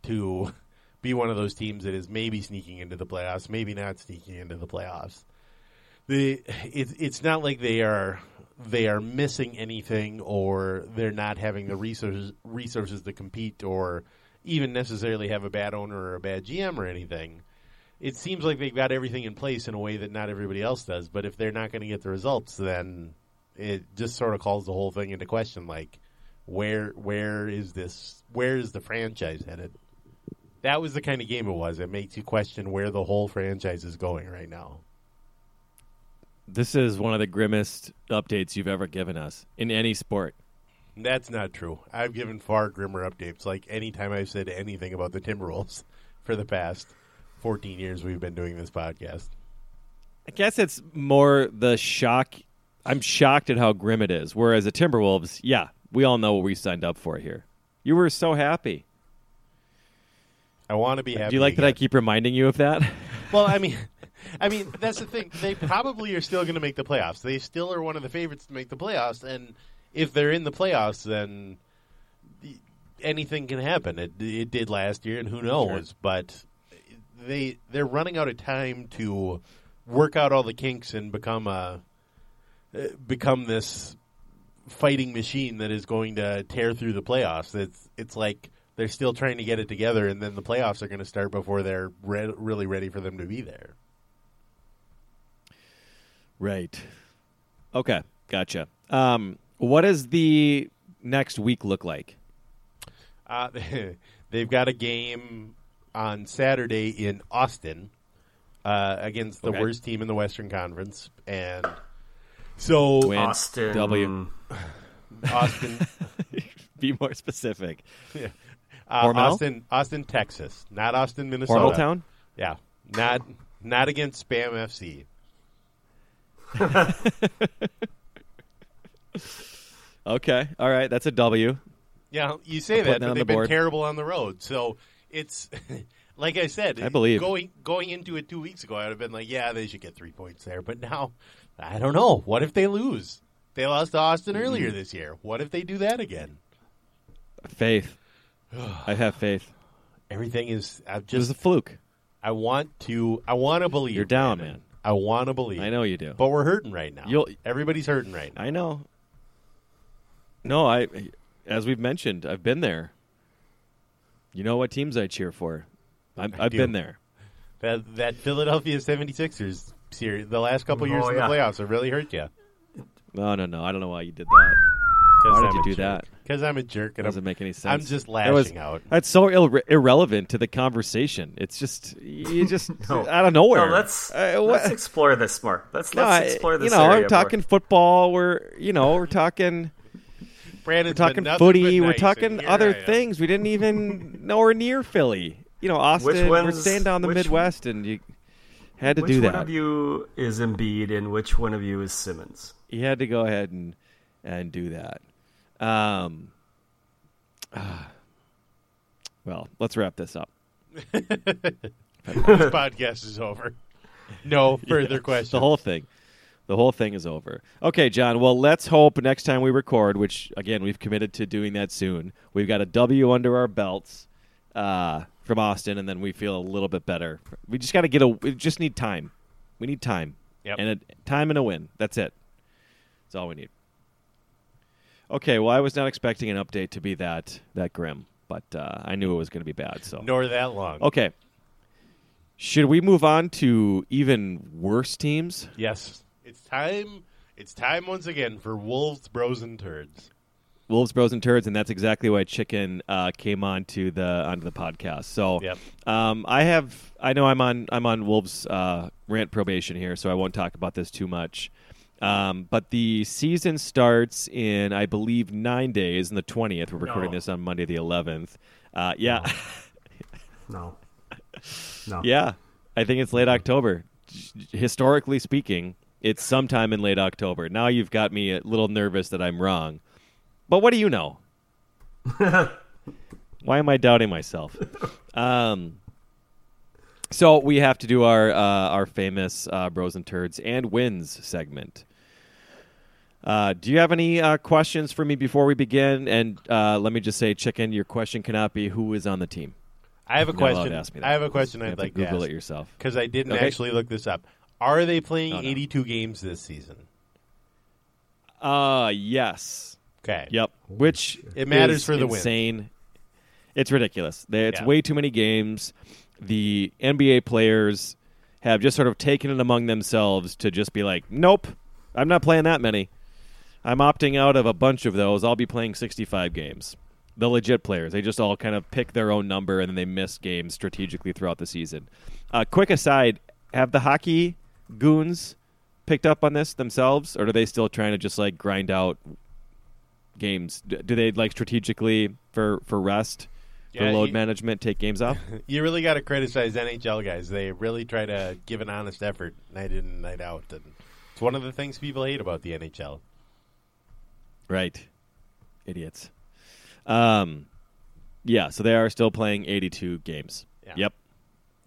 to be one of those teams that is maybe sneaking into the playoffs, maybe not sneaking into the playoffs. The it's it's not like they are they are missing anything or they're not having the resources resources to compete or even necessarily have a bad owner or a bad GM or anything. It seems like they've got everything in place in a way that not everybody else does. But if they're not going to get the results, then it just sort of calls the whole thing into question. Like, where where is this? Where is the franchise headed? That was the kind of game it was. It makes you question where the whole franchise is going right now. This is one of the grimmest updates you've ever given us in any sport. That's not true. I've given far grimmer updates. Like anytime I've said anything about the Timberwolves for the past 14 years we've been doing this podcast. I guess it's more the shock. I'm shocked at how grim it is. Whereas the Timberwolves, yeah, we all know what we signed up for here. You were so happy. I want to be happy. Do you like that I keep reminding you of that? Well, I mean, I mean that's the thing. They probably are still going to make the playoffs. They still are one of the favorites to make the playoffs, and if they're in the playoffs, then anything can happen. It it did last year, and who knows? But they they're running out of time to work out all the kinks and become a uh, become this fighting machine that is going to tear through the playoffs. It's it's like they're still trying to get it together, and then the playoffs are going to start before they're re- really ready for them to be there. right. Okay, gotcha. Um, what does the next week look like? Uh, they've got a game on Saturday in Austin uh, against the Okay. worst team in the Western Conference, and so Win. Austin. W. Austin, Be more specific. uh, Hormel? Austin, Austin, Texas, not Austin, Minnesota. Hormeltown? Yeah, not not against Spam FC. Okay, all right, that's a W. Yeah, you say putting that, that but they've the been terrible on the road. So it's like I said. I believe. going going into it two weeks ago, I'd have been like, yeah, they should get three points there. But now, I don't know. What if they lose? They lost to Austin earlier this year. What if they do that again? Faith. I have faith. Everything is. I It was just. a fluke. I want to. I want to believe. You're down, man. I want to believe. I know you do. but we're hurting right now. You'll- Everybody's hurting right now. I know. No, I as we've mentioned, I've been there. You know what teams I cheer for. I I've do. been there. That that Philadelphia 76ers series, the last couple years Oh, in yeah. the playoffs, it really hurt you. No, no, no. I don't know why you did that. Why did you do that? Because I'm a jerk. And Doesn't I'm, make any sense. I'm just That was- lashing out. That's so ir- irrelevant to the conversation. It's just you just No. out of nowhere. No, let's Uh, let's explore this more. Let's No, let's explore this. You know, area we're talking football. We're you know we're talking Brandon. we're talking been footy. but We're talking other things. We didn't even nowhere near Philly. You know, Austin. we're one's- staying down the Midwest, and you had to Which do that. Which one of you is Embiid and which one of you is Simmons? he had to go ahead and and do that. Um, ah. well, let's wrap this up. this podcast is over. No further questions. The whole thing, the whole thing is over. Okay, John. Well, let's hope next time we record, which again we've committed to doing that soon. We've got a W under our belts uh, from Austin, and then we feel a little bit better. We just got to get a. We just need time. We need time Yep. and a, time and a win. That's it. That's all we need. Okay, well, I was not expecting an update to be that that grim, but uh, I knew it was going to be bad. So Nor that long. okay, should we move on to even worse teams? Yes. It's time. It's time once again for Wolves, Bros, and Turds. Wolves, Bros, and Turds, and that's exactly why Chicken uh, came onto the onto the podcast. So, Yep. um, I have I know I'm on I'm on Wolves uh, rant probation here, so I won't talk about this too much. Um, but the season starts in I believe nine days, in the twentieth. We're recording No. this on Monday the eleventh. Uh, yeah, No. No. yeah. I think it's late October. Historically speaking, it's sometime in late October. Now you've got me a little nervous that I'm wrong. But what do you know? Why am I doubting myself? Um, so we have to do our uh, our famous uh, bros and turds and wins segment. Uh, do you have any uh, questions for me before we begin? And uh, let me just say, chicken, your question cannot be who is on the team. I have a You're question. ask me that. I have a question You I'd have like to to Google ask it yourself. because I didn't Okay. actually look this up. Are they playing Oh, no. 82 games this season? Uh yes. Okay. Yep. Which It matters for the win. insane. It's ridiculous. It's Yeah. way too many games. The NBA players have just sort of taken it among themselves to just be like, "Nope, I'm not playing that many. I'm opting out of a bunch of those. I'll be playing 65 games." The legit players, they just all kind of pick their own number and then they miss games strategically throughout the season. Uh, quick aside: Have the hockey goons picked up on this themselves, or are they still trying to just like grind out games? Do they like strategically for for rest, for load you- management, take games off? You really got to criticize NHL guys. They really try to give an honest effort night in and night out. And it's one of the things people hate about the NHL. right, idiots. Um, yeah, so they are still playing 82 games. Yeah. Yep,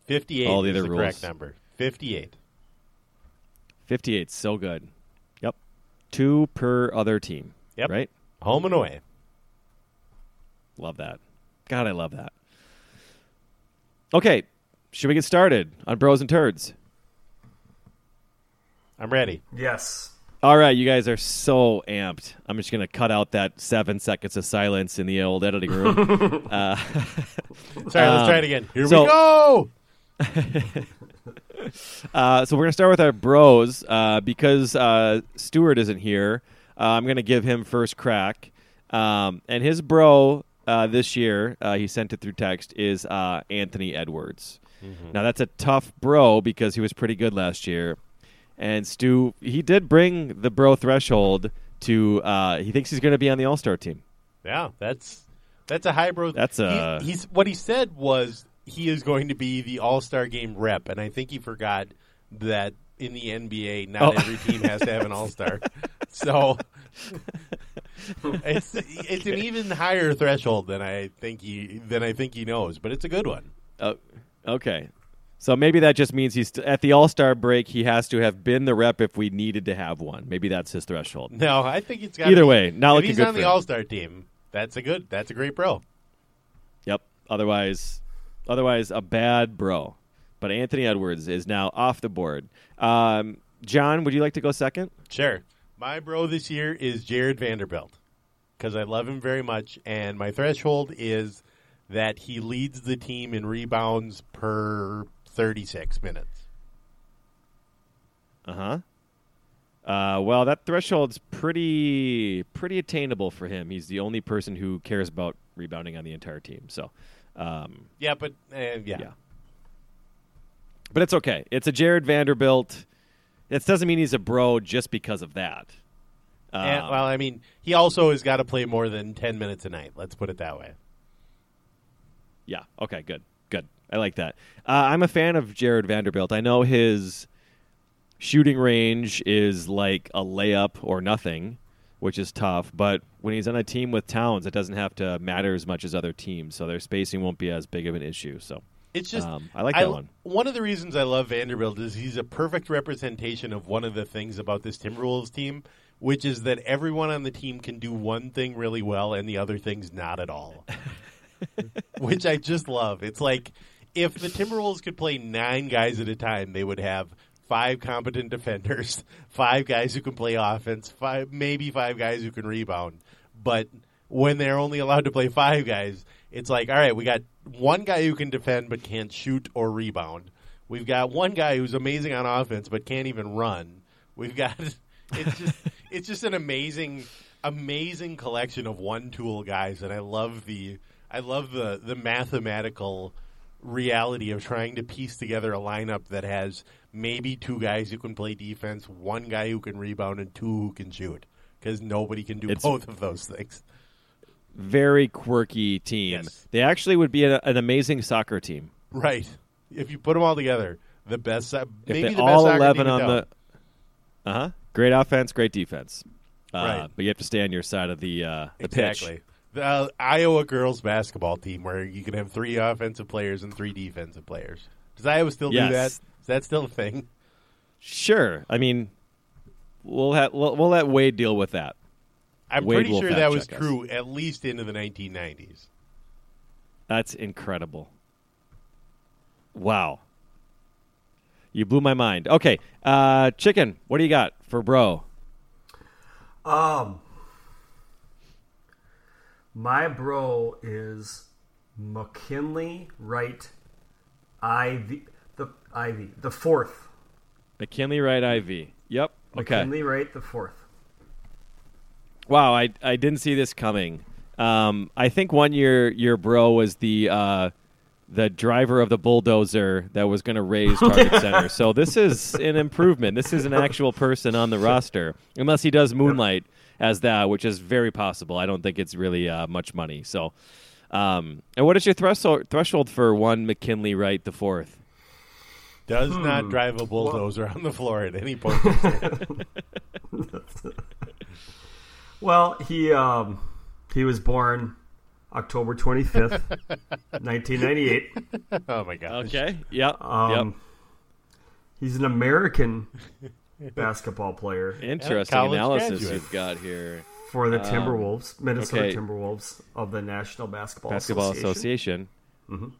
58 All the is other the rules. correct number. 58. 58, so good. Yep, two per other team. Yep. right. Home and away. Love that. God, I love that. Okay, should we get started on Bros and Turds? I'm ready. Yes. All right, you guys are so amped. I'm just going to cut out that seven seconds of silence in the old editing room. uh, Sorry, let's Um, try it again. Here so- we go. uh, so we're going to start with our bros uh, because uh, Stuart isn't here. Uh, I'm going to give him first crack. Um, and his bro uh, this year, uh, he sent it through text, is uh, Anthony Edwards. Now, that's a tough bro because he was pretty good last year. And Stu, he did bring the bro threshold to, uh, he thinks he's going to be on the All Star team. Yeah, that's that's a highbrow. That's a- He, he's what he said was he is going to be the All Star Game rep, and I think he forgot that in the NBA, not Oh. every team has to have an All Star. so it's it's an even higher threshold than I think he than I think he knows, but it's a good one. Oh, okay. So maybe that just means he's at the All Star break. He has to have been the rep if we needed to have one. Maybe that's his threshold. No, I think it's got Either way, not if looking he's good on for the. All Star team. That's a good. That's a great bro. Yep. Otherwise, otherwise a bad bro. But Anthony Edwards is now off the board. Um, John, would you like to go second? Sure. My bro this year is Jarred Vanderbilt because I love him very much, and my threshold is that he leads the team in rebounds per 36 minutes. Uh-huh. Uh Well, that threshold's pretty pretty attainable for him. He's the only person who cares about rebounding on the entire team. So, um, Yeah, but uh, yeah. Yeah. But it's okay. It's a Jarred Vanderbilt. It doesn't mean he's a bro just because of that. And, Um, well, I mean, he also has got to play more than 10 minutes a night. Let's put it that way. Yeah. Okay. Good. Good. I like that. Uh, I'm a fan of Jarred Vanderbilt. I know his shooting range is like a layup or nothing, which is tough. But when he's on a team with Towns, it doesn't have to matter as much as other teams, so their spacing won't be as big of an issue. So It's just Um, I like that one. One of the reasons I love Vanderbilt is he's a perfect representation of one of the things about this Timberwolves team, which is that everyone on the team can do one thing really well and the other things not at all. which I just love. It's like if the Timberwolves could play nine guys at a time, they would have five competent defenders, five guys who can play offense, five maybe five guys who can rebound. But when they're only allowed to play five guys, it's like, all right, we got one guy who can defend but can't shoot or rebound. We've got one guy who's amazing on offense but can't even run. We've got it's just it's just an amazing amazing collection of one tool guys and I love the I love the the mathematical reality of trying to piece together a lineup that has maybe two guys who can play defense, one guy who can rebound and two who can shoot because nobody can do It's- both of those things. Very quirky team. Yes. They actually would be a, an amazing soccer team. Right. If you put them all together, the best maybe the all best soccer 11 team on the. Uh huh. Great offense, great defense. Uh, Right. But you have to stay on your side of the uh, the exactly. pitch. The uh, Iowa girls basketball team where you can have three offensive players and three defensive players. Does Iowa still Yes. do that? Is that still a thing? Sure. I mean, we'll ha- we'll, we'll let Wade deal with that. I'm Wade pretty will sure that was check us. true at least into the 1990s. That's incredible. Wow. You blew my mind. Okay, uh, chicken. What do you got for bro? Um, my bro is McKinley Wright, Ivy, the Ivy, the fourth. McKinley Wright IV. Yep. Okay. McKinley Wright, the fourth. Wow, I I didn't see this coming. Um, I think one year your bro was the uh, the driver of the bulldozer that was going to raze Target Center. So this is an improvement. This is an actual person on the roster, unless he does moonlight as that, which is very possible. I don't think it's really uh, much money. So, um, and what is your threshold threshold for one McKinley Wright the fourth? Does not drive a bulldozer on the floor at any point. in time. Well, he um, he was born October twenty fifth, nineteen ninety eight. oh my god. Okay. Yep. Um, yep. He's an American basketball player Interesting college analysis graduate. you've got here. for the Timberwolves, Minnesota okay. Timberwolves of the National Basketball, Basketball Association. Association.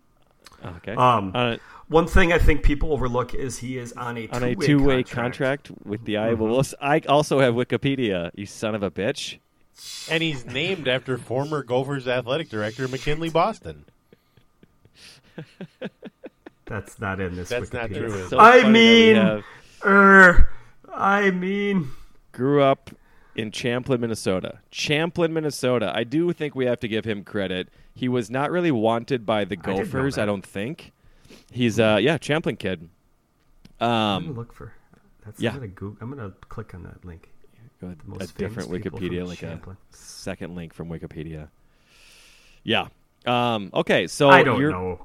Okay. Um, on One thing I think people overlook is he is on a a, on a two-way two-way contract. contract with the Iowa Wolves. I also have Wikipedia. You son of a bitch. And he's named after former Gophers athletic director McKinley Boston. That's not in this. That's not Wikipedia. true. So I funny that we mean- have- Er, I mean, grew up in Champlin, Minnesota. Champlin, Minnesota. I do think we have to give him credit. He was not really wanted by the didn't Gophers. that. I, don't think. He's uh yeah, Champlin kid. I'm Um, gonna look for. That's, yeah. I'm gonna Google. I'm gonna click on that link. go ahead, most a different Wikipedia, like Champlin. a second link from Wikipedia. Yeah. Um, okay, so I don't you're, know.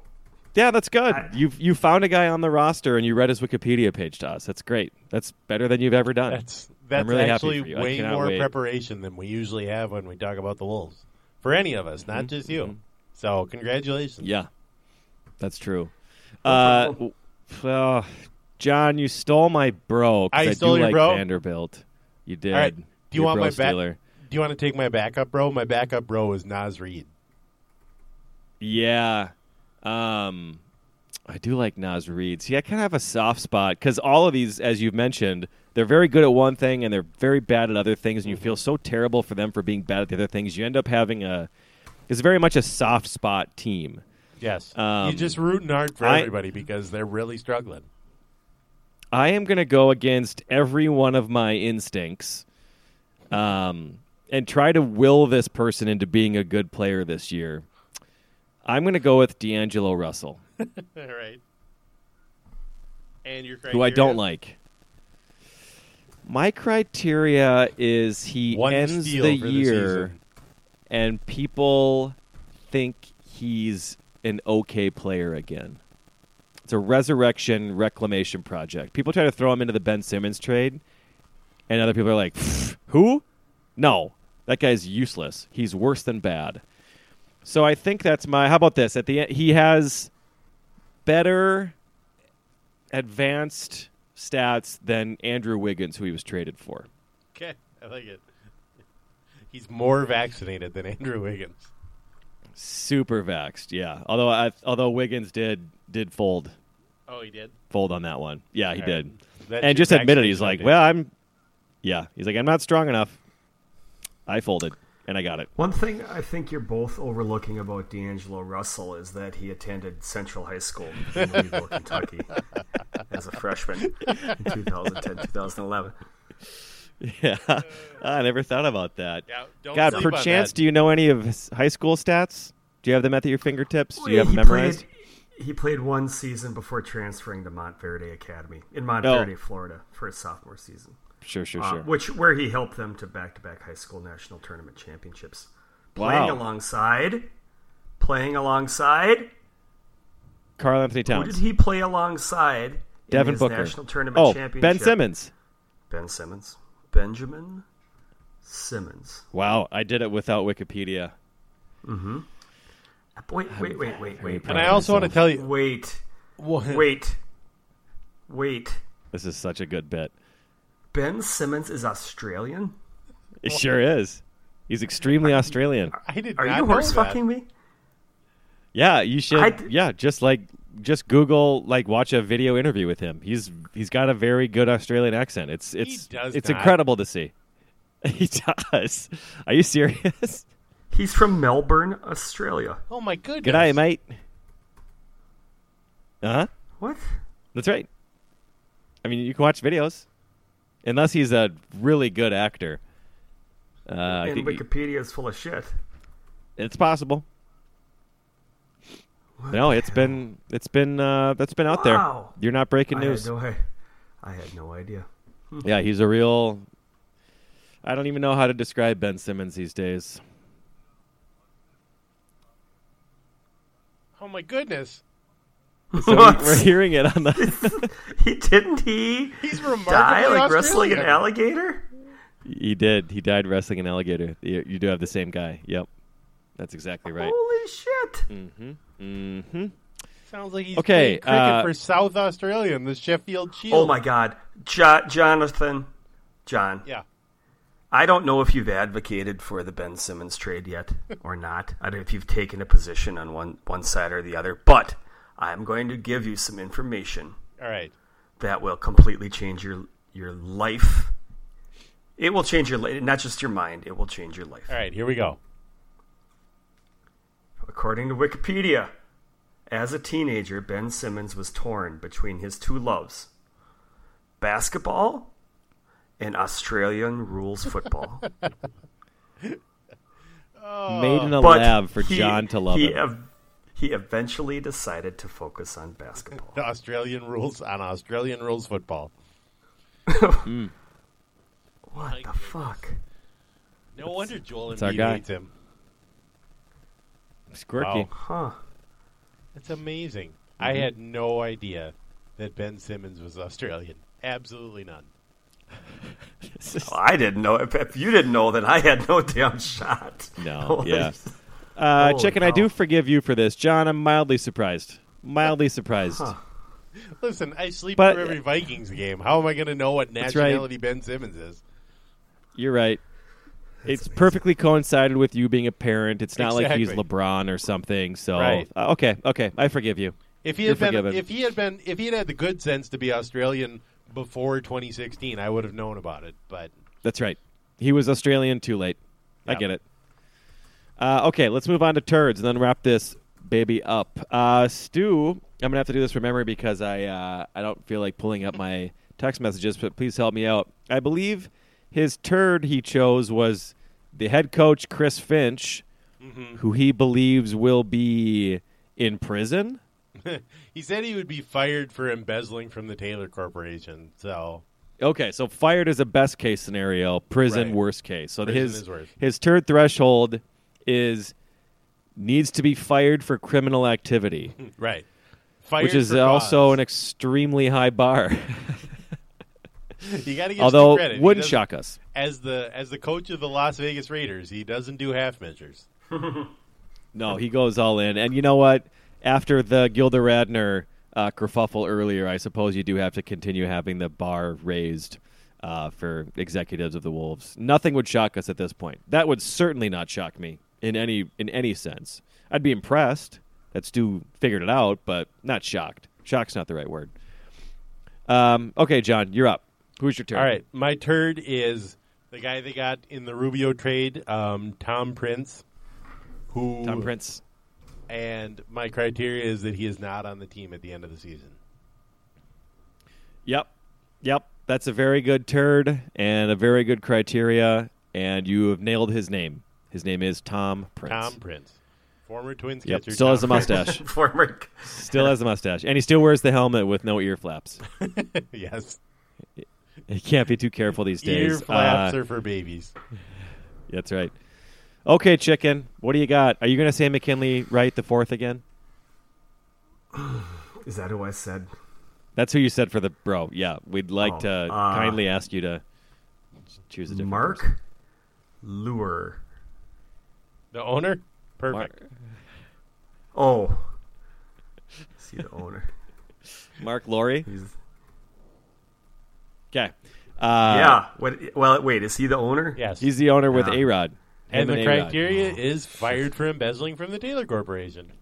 Yeah, that's good. I- you you found a guy on the roster and you read his Wikipedia page to us. That's great. That's better than you've ever done. That's that's really actually for you. I way more wait. preparation than we usually have when we talk about the Wolves. For any of us, not just you. So congratulations. Mm-hmm. yeah, that's true. Uh, well, John, you stole my bro. I I, stole do your like bro? Vanderbilt. You did. All right. Do you You're want my back? Do you want to take my backup, bro? My backup, bro, is Naz Reid. Yeah. Um, I do like Naz Reid. See, I kind of have a soft spot because all of these, as you've mentioned, they're very good at one thing and they're very bad at other things, and you feel so terrible for them for being bad at the other things. You end up having a. It's very much a soft spot team. Yes. Um, You're just rooting hard for I- everybody because they're really struggling. I am going to go against every one of my instincts um, and try to will this person into being a good player this year. I'm going to go with D'Angelo Russell, All right. And your who I don't like. My criteria is he One ends the year and people think he's an okay player again. It's a resurrection reclamation project. People try to throw him into the Ben Simmons trade, and other people are like, "Who? No, that guy's useless. He's worse than bad." So I think that's my. How about this? At the end, he has better advanced stats than Andrew Wiggins, who he was traded for. Okay, I like it. He's more vaccinated than Andrew Wiggins. Super vexed, yeah. Although I, although Wiggins did did fold Oh, he did. fold on that one. Yeah, he All right. did. That's and your just admitted he's like, well, I'm yeah. He's like, I'm not strong enough. I folded. and I got it. One thing I think you're both overlooking about D'Angelo Russell is that he attended Central High School in Louisville, Kentucky, as a freshman in 2010, 2011. Yeah, I never thought about that. Yeah, don't God, perchance, do you know any of his high school stats? Do you have them at your fingertips? Do you have he them memorized? Played, he played one season before transferring to Montverde Academy in Montverde, Florida, for his sophomore season. Sure, sure, uh, sure. which where he helped them to back-to-back high school national tournament championships. Wow. Playing alongside, playing alongside. Karl-Anthony Who Towns, did he play alongside? In Devin his Booker. national tournament oh, championship? Ben Simmons. Ben Simmons. Benjamin Simmons. Wow, I did it without Wikipedia. Mm-hmm. Wait, wait, wait, wait, wait. And I also want to tell you, Wait, What? wait, wait. This is such a good bit. Ben Simmons is Australian? It sure is. He's extremely Australian. I did Are not you know horse fucking me? Yeah, you should. I d- yeah, just like just Google like watch a video interview with him. He's he's got a very good Australian accent. It's it's it's not. incredible to see. He does. Are you serious? He's from Melbourne, Australia. Oh my goodness! Good day, mate. Uh huh. What? That's right. I mean, you can watch videos, unless he's a really good actor. Uh, and Wikipedia is full of shit. it's possible. no, it's been it's been uh, that's been out Wow. there. You're not breaking I news. had, no, I, I had no idea. Yeah, he's a real. I don't even know how to describe Ben Simmons these days. Oh my goodness! So What? we're hearing it on the. He didn't he He's remarkably die like wrestling an alligator? he did. He died wrestling an alligator. You, you do have the same guy. Yep, that's exactly right. Holy shit! Mm-hmm. Mm-hmm. Sounds like he's Okay, playing cricket uh, for South Australia in the Sheffield Shield. Oh my god. Jo- Jonathan. John. Yeah. I don't know if you've advocated for the Ben Simmons trade yet or not. I don't know if you've taken a position on one, one side or the other, but I'm going to give you some information All right. that will completely change your your life. It will change your li- not just your mind, it will change your life. All right. Here we go. According to Wikipedia, as a teenager, Ben Simmons was torn between his two loves basketball and Australian rules football. Oh. Made in a But lab for he- John to love he it. ev- he eventually decided to focus on basketball. The Australian rules on Australian rules football. Hmm. What the fuck? No wonder Joel that's our Embiid guy. hates him. Squirky. Wow. Huh. That's amazing. I had no idea that Ben Simmons was Australian. Absolutely none. Well, I didn't know. If, if you didn't know, then I had no damn shot. No, Holy- yeah. Uh, Holy Chicken, I do forgive you for this, John. I'm mildly surprised. Mildly surprised. Listen, I sleep But- through every Vikings game. How am I going to know what That's right. nationality Ben Simmons is? You're right. It's perfectly coincided with you being a parent. It's not like he's LeBron or something. So Right. uh, okay, okay, I forgive you. If he You're had been, forgiven. if he had been, if he had had the good sense to be Australian before 2016, I would have known about it. But That's right. He was Australian too late. I get it. Uh, okay, let's move on to turds and then wrap this baby up. Uh, Stu, I'm gonna have to do this from memory because I uh, I don't feel like pulling up my text messages, but please help me out. I believe his turd he chose was the head coach Chris Finch, mm-hmm. who he believes will be in prison. he said he would be fired for embezzling from the Taylor Corporation. So Okay, so fired is a best case scenario, prison Right. worst case. So Prison his is his turd threshold is needs to be fired for criminal activity, right, fired which is also cause. an extremely high bar. you got to give Although Stu credit. Wouldn't doesn't- shock us. as the as the coach of the Las Vegas Raiders. He doesn't do half measures. No, he goes all in. And you know what? After the Gilda Radner uh, kerfuffle earlier, I suppose you do have to continue having the bar raised uh, for executives of the Wolves. Nothing would shock us at this point. That would certainly not shock me in any in any sense. I'd be impressed that Stu figured it out, but not shocked. Shock's not the right word. Um, okay, John, you're up. Who's your turn? All right, my turd is The guy they got in the Rubio trade, um, Tom Prince, who Tom Prince. and my criteria is that he is not on the team at the end of the season. Yep. Yep. That's a very good turd and a very good criteria, and you have nailed his name. His name is Tom Prince. Tom Prince, former Twins Yep. catcher. Still Tom has a mustache. Former. Still has a mustache, and he still wears the helmet with no ear flaps. yes, He can't be too careful these days. ear flaps Uh, are for babies. That's right. Okay, chicken. What do you got? Are you going to say McKinley Wright the fourth again? Is that who I said? That's who you said for the bro. Yeah, we'd like Oh, to uh, kindly ask you to choose a different Mark person. Lore. The owner, perfect. Mark, Oh. See the owner. Marc Lore. He's Okay. Uh, yeah. What? Well, wait. Is he the owner? Yes, He's the owner with Yeah. A Rod. and the criteria is fired for embezzling from the Taylor Corporation.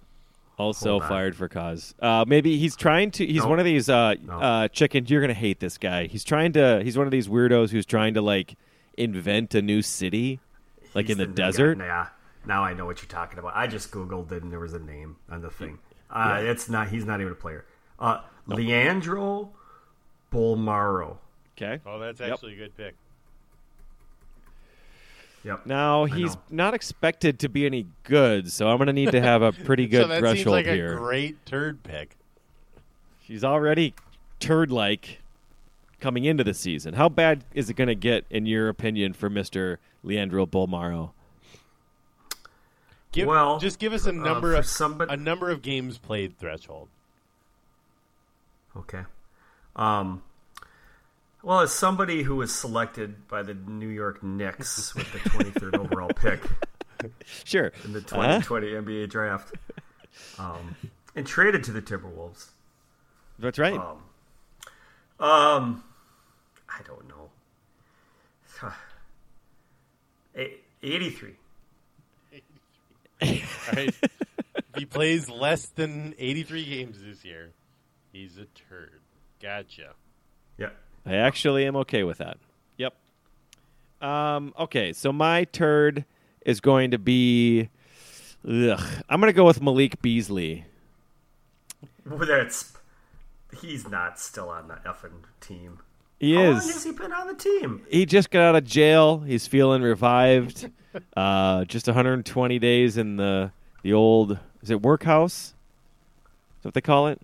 Also fired for cause. Uh, maybe he's trying to. He's No. one of these uh, No. uh, chickens. You're gonna hate this guy. He's trying to. He's one of these weirdos who's trying to like invent a new city, like He's in the, new desert. guy. Yeah. Now I know what you're talking about. I just googled it and there was a name on the thing. Uh, It's not. He's not even a player. Uh, Leandro Bolmaro. Okay. Oh, that's Yep. actually a good pick. Yep. Now he's not expected to be any good, so I'm gonna need to have a pretty good so that seems threshold like here. a great turd pick. She's already turd like coming into the season. How bad is it going to get, in your opinion, for Mister Leandro Bolmaro? Give, Well, just give us a uh, number for of somebody- a number of games played threshold. Okay. Um, well, as somebody who was selected by the New York Knicks with the 23rd overall pick Sure. in the Uh-huh. 2020 NBA draft, um, and traded to the Timberwolves, That's right. um, um, I don't know. A- 83. All right. he plays less than 83 games this year, he's a turd. Gotcha. Yeah. I actually am okay with that. Yep. Um, okay, so my turd is going to be. Ugh, I'm going to go with Malik Beasley. That's he's not still on the effing team. He is. How long has he been on the team? he just got out of jail. He's feeling revived. uh, just 120 days in the the old is it workhouse? Is that what they call it?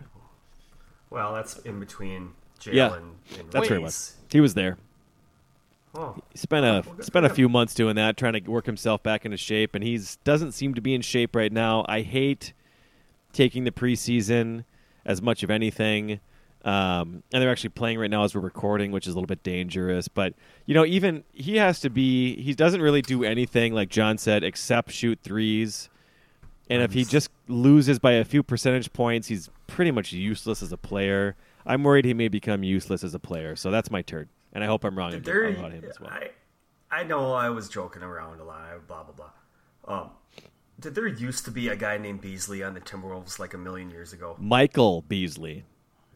Well, that's in between Yeah, and, That's where he was. He was there. Oh, He spent a good spent a few months doing that, trying to work himself back into shape, and he's doesn't seem to be in shape right now. I hate taking the preseason as much of anything. Um, and they're actually playing right now as we're recording, which is a little bit dangerous. But you know, even he has to be. He doesn't really do anything, like John said, except shoot threes. And if he just loses by a few percentage points, he's pretty much useless as a player. I'm worried he may become useless as a player. So that's my turd, and I hope I'm wrong there, about him as well. I, I know I was joking around a lot. Blah blah blah. Um, did there used to be a guy named Beasley on the Timberwolves like a million years ago? Michael Beasley.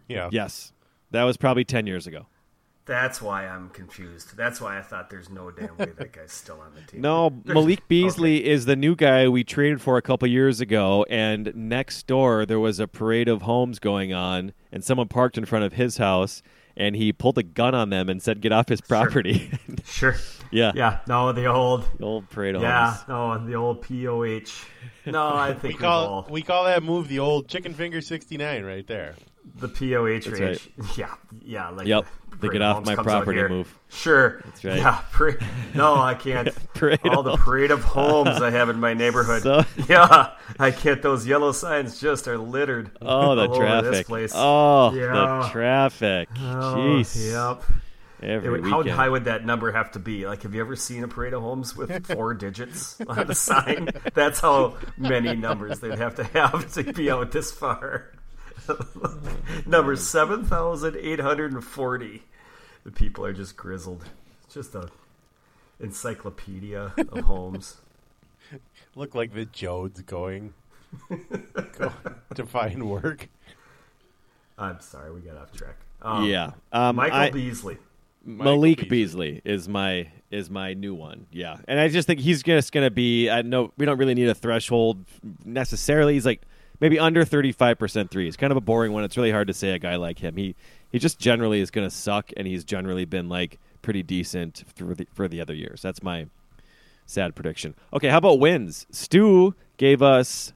Yeah. Yes, that was probably ten years ago. That's why I'm confused. That's why I thought there's no damn way that guy's still on the team. No, Malik Beasley okay. is the new guy we traded for a couple years ago, and next door there was a parade of homes going on, and someone parked in front of his house, and he pulled a gun on them and said, "Get off his property." Sure. yeah, Yeah. No, the old. the old parade of homes. Yeah. homes. No, the old POH. No, I think we call all we call that move the old chicken finger 69 right there. The POH That's range. Yeah. Yeah. Like Yep. the The get off my property move. Sure. That's right. Yeah. No, I can't. All the parade of homes I have in my neighborhood. So- yeah, I can't. Those yellow signs just are littered. Oh, the traffic! place. Oh, Yeah. the traffic! Oh, Jeez. Yep. Every It would- how high would that number have to be? Like, have you ever seen a parade of homes with four digits on the sign? That's how many numbers they'd have to have to be out this far. Number seven thousand eight hundred and forty. The people are just grizzled. It's just a encyclopedia of homes. Look like the Joads going, going to find work. I'm sorry, we got off track. Um, yeah, um, Michael I- Beasley. Malik Beasley. Beasley is my is my new one. Yeah, and I just think he's just going to be. I know we don't really need a threshold necessarily. He's like maybe under thirty five percent three. It's kind of a boring one. It's really hard to say a guy like him. He he just generally is going to suck, and he's generally been like pretty decent for the for the other years. That's my sad prediction. Okay, how about wins? Stu gave us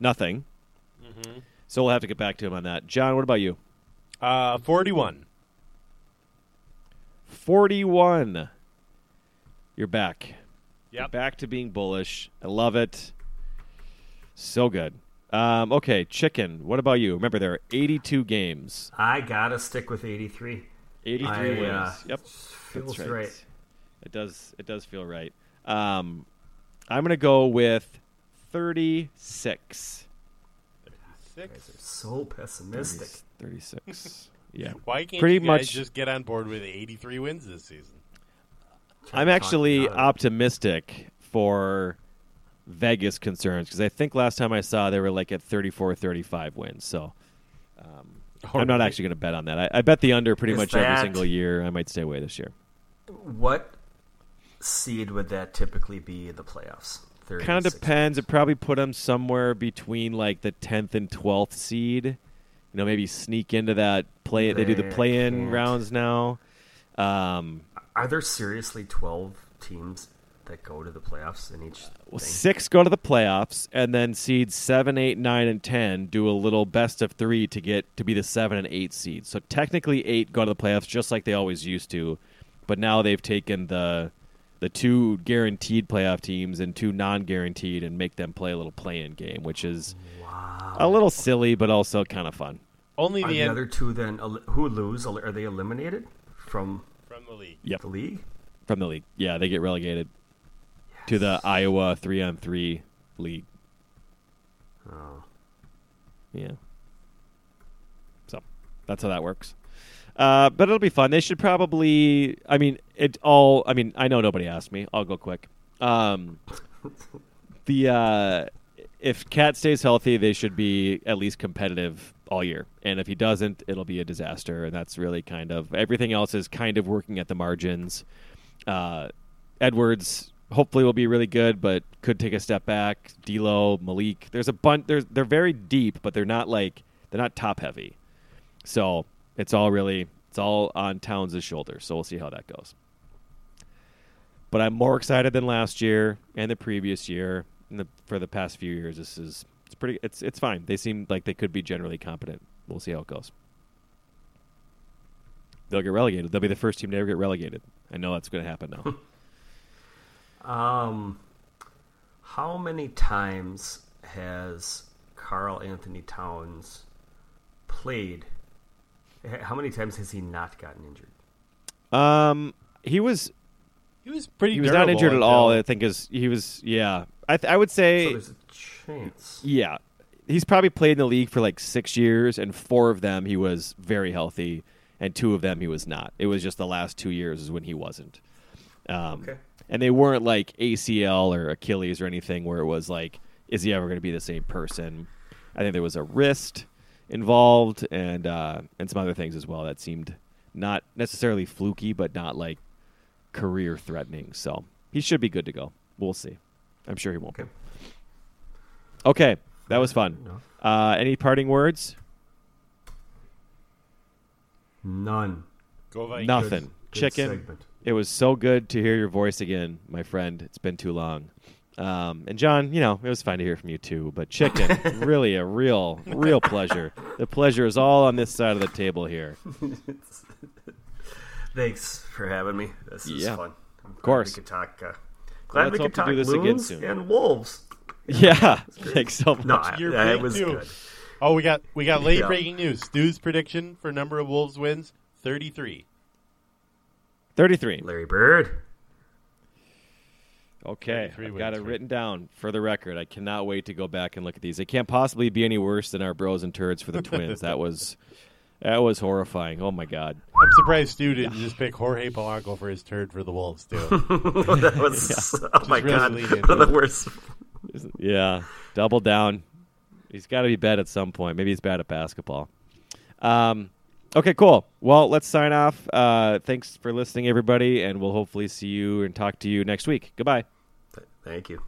nothing, so we'll have to get back to him on that. John, what about you? Uh, 41. 41. You're back. You're back to being bullish. I love it. So good. Um, okay, chicken. What about you? Remember, there are 82 games. I gotta stick with 83. 83 I, wins. uh, yep. Feels That's right. It does. It does feel right. Um, I'm gonna go with 36. Six. So pessimistic. 36. yeah. Why can't Pretty you guys much- just get on board with 83 wins this season? I'm actually Talking about it. optimistic for Vegas concerns because I think last time I saw they were like at 34 35 wins. So um, I'm not actually going to bet on that. I, I bet the under pretty Is much every single year. I might stay away this year. What seed would that typically be in the playoffs? Kind of depends. It probably put them somewhere between like the 10th and 12th seed. You know, maybe sneak into that play. They do the play-in rounds now. Um, Are there seriously 12 teams that go to the playoffs in each Well, thing? six go to the playoffs, and then seeds seven, eight, nine, and ten do a little best of three to get to be the seven and eight seeds. So technically, eight go to the playoffs just like they always used to, but now they've taken the the two guaranteed playoff teams and two non-guaranteed and make them play a little play-in game, which is a little silly but also kind of fun. Only the the end other two then who lose? Are they eliminated from from the league. Yep, the league? from the league. Yeah, they get relegated to the Iowa three on three league. Oh. Yeah. So that's how that works. Uh, but it'll be fun. They should probably. I mean, it all. I mean, I know nobody asked me. I'll go quick. Um, the uh, if KAT stays healthy, they should be at least competitive all year. And if he doesn't, it'll be a disaster. And that's really kind of everything else is kind of working at the margins. Uh, Edwards hopefully will be really good, but could take a step back. D'Lo, Malik, there's a bunch. There's they're very deep, but they're not like they're not top heavy. So it's all really it's all on Towns' shoulders. So we'll see how that goes. But I'm more excited than last year and the previous year. And the, for the past few years, this is it's pretty. It's it's fine. They seem like they could be generally competent. We'll see how it goes. They'll get relegated. They'll be the first team to ever get relegated. I know that's going to happen now. Um, how many times has Karl-Anthony Towns played? How many times has he not gotten injured? um, he was He was pretty. he was not injured at all. I think is he was yeah. I th- I would say So there's a chance. Yeah. He's probably played in the league for like six years, and four of them he was very healthy, and two of them he was not. It was just the last two years is when he wasn't. Um, Okay. And they weren't like ACL or Achilles or anything where it was like, is he ever going to be the same person? I think there was a wrist involved and uh, and some other things as well that seemed not necessarily fluky, but not like career threatening. So he should be good to go. We'll see. I'm sure he won't. be. Okay. Okay, that was fun. Uh, any parting words? None. Go Vikings. Nothing. Good Chicken. segment. It was so good to hear your voice again, my friend. It's been too long. Um, and John, you know, it was fine to hear from you too. But chicken, really a real, real pleasure. The pleasure is all on this side of the table here. Thanks for having me. This is Yeah. fun. I'm glad course. We could talk. Uh, glad let's we could talk do this again soon. and wolves. Yeah, thanks so much. No, You're I- it was too. good. Oh, we got we got late Yeah. breaking news. Stu's prediction for number of Wolves wins thirty three. Thirty-three. Larry Bird. Okay, 33 I've got it written down for the record. I cannot wait to go back and look at these. They can't possibly be any worse than our bros and turds for the Twins. that was that was horrifying. Oh my god. I'm surprised Stu didn't just pick Jorge Polanco for his turd for the Wolves too. that was oh my really god, one of the worst. Yeah, double down. He's got to be bad at some point. Maybe he's bad at basketball. Um, Okay, cool. Well, let's sign off. Uh, thanks for listening, everybody, and we'll hopefully see you and talk to you next week. Goodbye. Thank you.